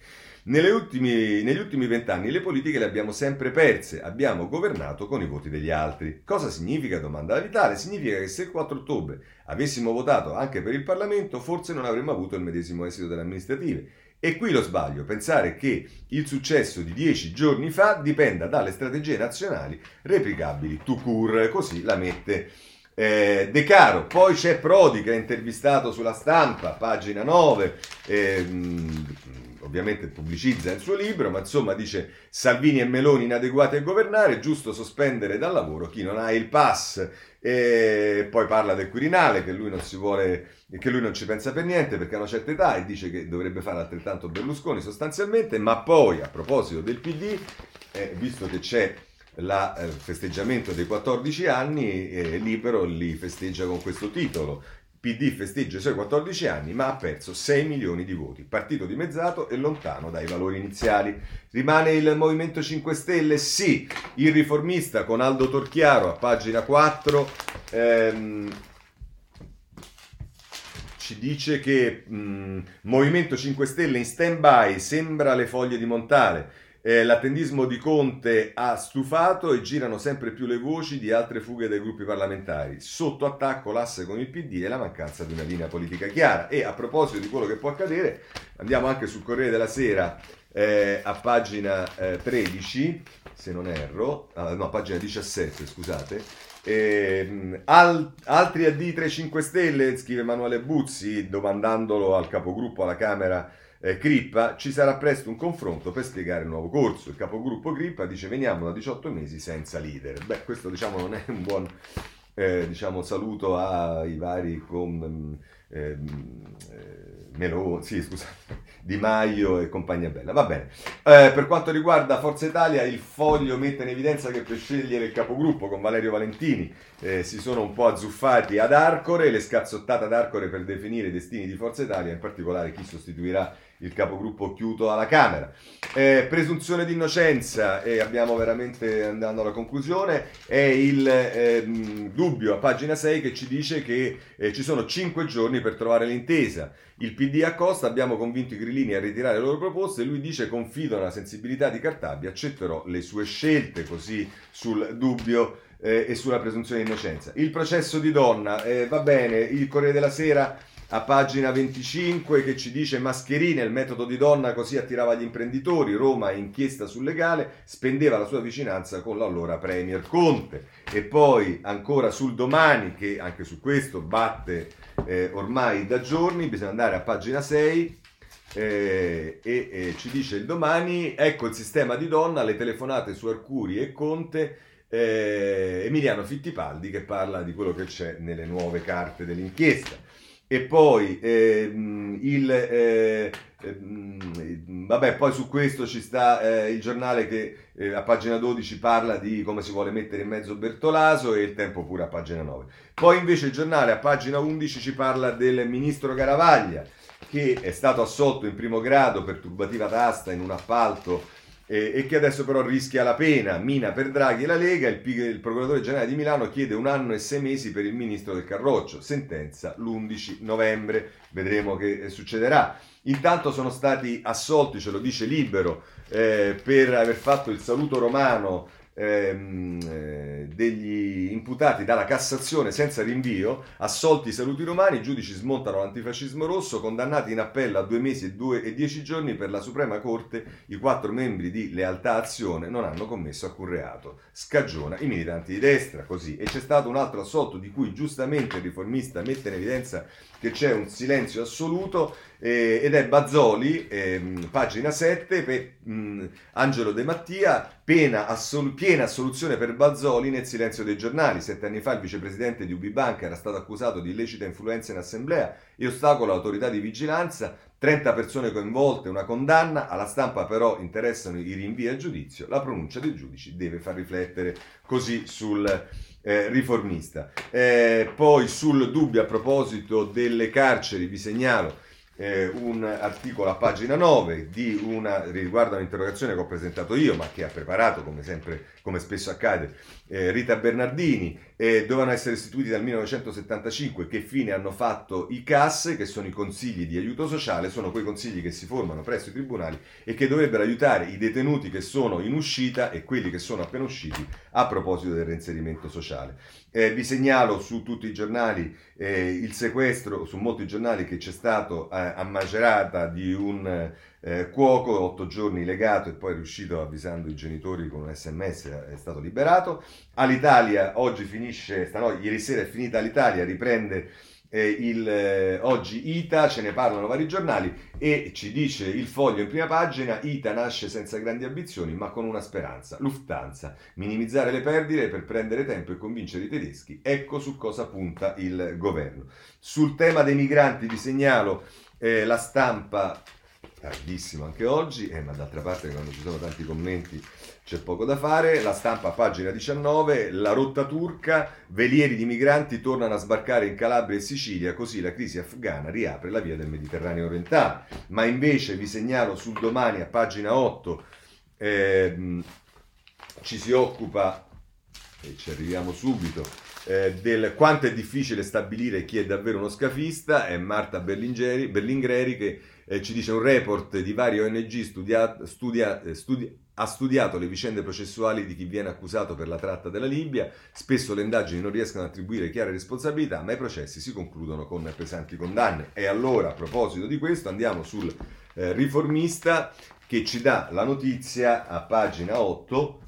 Ultimi, negli ultimi vent'anni le politiche le abbiamo sempre perse, abbiamo governato con i voti degli altri. Cosa significa? Domanda la Vitale. Significa che se il 4 ottobre avessimo votato anche per il Parlamento, forse non avremmo avuto il medesimo esito delle amministrative. E qui lo sbaglio, pensare che il successo di dieci giorni fa dipenda dalle strategie nazionali replicabili to cure, così la mette eh, De Caro. Poi c'è Prodi che ha intervistato sulla stampa, pagina 9. Eh, ovviamente pubblicizza il suo libro, ma insomma dice Salvini e Meloni inadeguati a governare, giusto sospendere dal lavoro chi non ha il pass. E poi parla del Quirinale, che lui non si vuole, che lui non ci pensa per niente perché ha una certa età e dice che dovrebbe fare altrettanto Berlusconi sostanzialmente, ma poi a proposito del PD, eh, visto che c'è il eh, festeggiamento dei 14 anni, eh, Libero li festeggia con questo titolo. PD festeggia i suoi 14 anni ma ha perso 6 milioni di voti, partito dimezzato e lontano dai valori iniziali. Rimane il Movimento 5 Stelle? Sì, il riformista con Aldo Torchiaro a pagina 4 ehm, ci dice che mh, Movimento 5 Stelle in stand by sembra le foglie di Montale. Eh, l'attendismo di Conte ha stufato e girano sempre più le voci di altre fughe dai gruppi parlamentari. Sotto attacco l'asse con il PD e la mancanza di una linea politica chiara. E a proposito di quello che può accadere, andiamo anche sul Corriere della Sera eh, a pagina eh, 13, se non erro, ah, no, pagina 17, scusate. Eh, al, altri AD 3 5 Stelle, scrive Emanuele Buzzi, domandandolo al capogruppo alla Camera eh, Crippa, ci sarà presto un confronto per spiegare il nuovo corso. Il capogruppo Crippa dice veniamo da 18 mesi senza leader. Beh, questo diciamo non è un buon eh, diciamo, saluto ai vari con, ehm, eh, Meloni, sì, scusate, Di Maio e compagnia bella. Va bene. Eh, per quanto riguarda Forza Italia, il foglio mette in evidenza che per scegliere il capogruppo con Valerio Valentini eh, si sono un po' azzuffati ad Arcore, le scazzottate ad Arcore per definire i destini di Forza Italia, in particolare chi sostituirà il capogruppo chiuso alla Camera. Eh, presunzione di innocenza, e abbiamo veramente andando alla conclusione, è il eh, dubbio a pagina 6 che ci dice che eh, ci sono 5 giorni per trovare l'intesa. Il PD accosta, abbiamo convinto i grillini a ritirare le loro proposte, lui dice confido nella sensibilità di Cartabia, accetterò le sue scelte così sul dubbio eh, e sulla presunzione di innocenza. Il processo di donna, eh, va bene, il Corriere della Sera a pagina 25 che ci dice mascherine, il metodo di donna così attirava gli imprenditori, Roma inchiesta sul legale, spendeva la sua vicinanza con l'allora Premier Conte e poi ancora sul domani che anche su questo batte eh, ormai da giorni, bisogna andare a pagina 6 eh, e eh, ci dice il domani, ecco il sistema di donna, le telefonate su Arcuri e Conte, eh, Emiliano Fittipaldi che parla di quello che c'è nelle nuove carte dell'inchiesta. E poi ehm, il, eh, ehm, vabbè, poi su questo ci sta eh, il giornale che eh, a pagina 12 parla di come si vuole mettere in mezzo Bertolaso e il tempo pure a pagina 9. Poi invece il giornale a pagina 11 ci parla del ministro Garavaglia che è stato assolto in primo grado per turbativa d'asta in un appalto eh, e che adesso però rischia la pena. Mina per Draghi e la Lega, il, il, procuratore generale di Milano chiede un anno e sei mesi per il ministro del Carroccio, sentenza l'11 novembre, vedremo che eh, succederà. Intanto sono stati assolti, ce lo dice Libero, eh, per aver fatto il saluto romano ehm, eh, degli imputati dalla Cassazione senza rinvio, assolti i saluti romani, i giudici smontano l'antifascismo rosso, condannati in appello a due mesi e, due e dieci giorni per la Suprema Corte, i quattro membri di Lealtà Azione non hanno commesso alcun reato. Scagiona i militanti di destra, così. E c'è stato un altro assolto di cui giustamente il riformista mette in evidenza che c'è un silenzio assoluto eh, ed è Bazzoli, eh, pagina 7, per, mh, Angelo De Mattia, pena assol- piena assoluzione per Bazzoli nel silenzio dei giornali. Sette anni fa il vicepresidente di UB Banca era stato accusato di illecita influenza in assemblea e ostacolo all'autorità di vigilanza, 30 persone coinvolte, una condanna, alla stampa però interessano i rinvii a giudizio, la pronuncia dei giudici deve far riflettere così sul eh, riformista. Eh, poi sul dubbio a proposito delle carceri vi segnalo eh, un articolo a pagina 9 di una, riguardo un'interrogazione che ho presentato io, ma che ha preparato, come sempre, come spesso accade, eh, Rita Bernardini, eh, dovevano essere istituiti dal 1975, che fine hanno fatto i CAS, che sono i consigli di aiuto sociale, sono quei consigli che si formano presso i tribunali e che dovrebbero aiutare i detenuti che sono in uscita e quelli che sono appena usciti a proposito del reinserimento sociale. Eh, vi segnalo su tutti i giornali eh, il sequestro, su molti giornali che c'è stato eh, a Macerata di un eh, cuoco, otto giorni legato e poi è riuscito avvisando i genitori con un sms, è stato liberato. All'Italia oggi finisce, stanotte, ieri sera è finita l'Italia, riprende eh, il, eh, oggi ITA, ce ne parlano vari giornali e ci dice il foglio in prima pagina, ITA nasce senza grandi ambizioni ma con una speranza, Lufthansa, minimizzare le perdite per prendere tempo e convincere i tedeschi, ecco su cosa punta il governo. Sul tema dei migranti vi segnalo eh, la stampa tardissimo anche oggi, eh, ma d'altra parte quando ci sono tanti commenti c'è poco da fare. La stampa, pagina 19, la rotta turca, velieri di migranti tornano a sbarcare in Calabria e Sicilia, così la crisi afghana riapre la via del Mediterraneo orientale. Ma invece vi segnalo sul domani a pagina 8, ehm, ci si occupa, e ci arriviamo subito, eh, del quanto è difficile stabilire chi è davvero uno scafista, è Marta Berlingreri che eh, ci dice un report di varie ONG studia, studia, eh, studi, ha studiato le vicende processuali di chi viene accusato per la tratta della Libia, spesso le indagini non riescono ad attribuire chiare responsabilità, ma i processi si concludono con pesanti condanne. E allora, a proposito di questo, andiamo sul eh, riformista che ci dà la notizia a pagina 8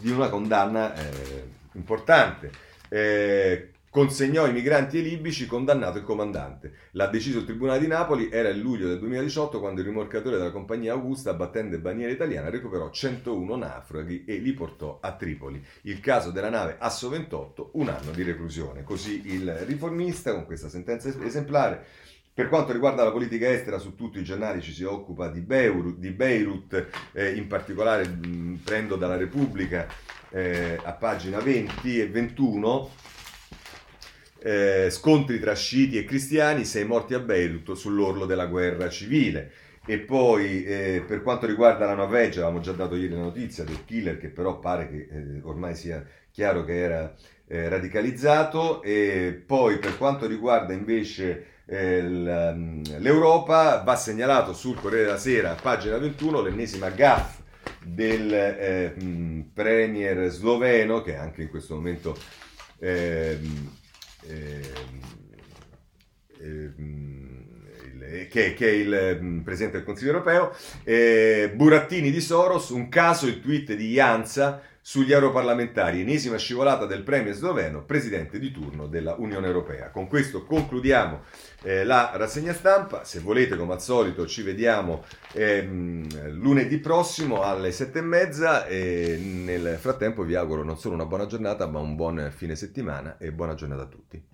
di una condanna eh, importante. Eh, consegnò i migranti ai libici, condannato il comandante. L'ha deciso il Tribunale di Napoli, era il luglio del 2018 quando il rimorcatore della compagnia Augusta, battendo bandiera italiana, recuperò 101 naufraghi e li portò a Tripoli. Il caso della nave Asso 28, un anno di reclusione. Così il riformista, con questa sentenza esemplare, per quanto riguarda la politica estera, su tutti i giornali ci si occupa di Beirut, di Beirut eh, in particolare mh, prendo dalla Repubblica eh, a pagina 20 e 21 eh, scontri tra sciiti e cristiani, sei morti a Beirut sull'orlo della guerra civile. E poi eh, per quanto riguarda la Norvegia, avevamo già dato ieri la notizia del killer che però pare che eh, ormai sia chiaro che era eh, radicalizzato. E poi per quanto riguarda invece eh, l'Europa, va segnalato sul Corriere della Sera, pagina 21, l'ennesima gaff del eh, premier sloveno che anche in questo momento eh, Ehm, ehm, che, che, è il mm, Presidente del Consiglio europeo, eh, Burattini di Soros, un caso il tweet di Ianza sugli europarlamentari, enesima scivolata del Premier sloveno, Presidente di turno della Unione Europea. Con questo concludiamo eh, la rassegna stampa, se volete come al solito ci vediamo ehm, lunedì prossimo alle sette e mezza e nel frattempo vi auguro non solo una buona giornata ma un buon fine settimana e buona giornata a tutti.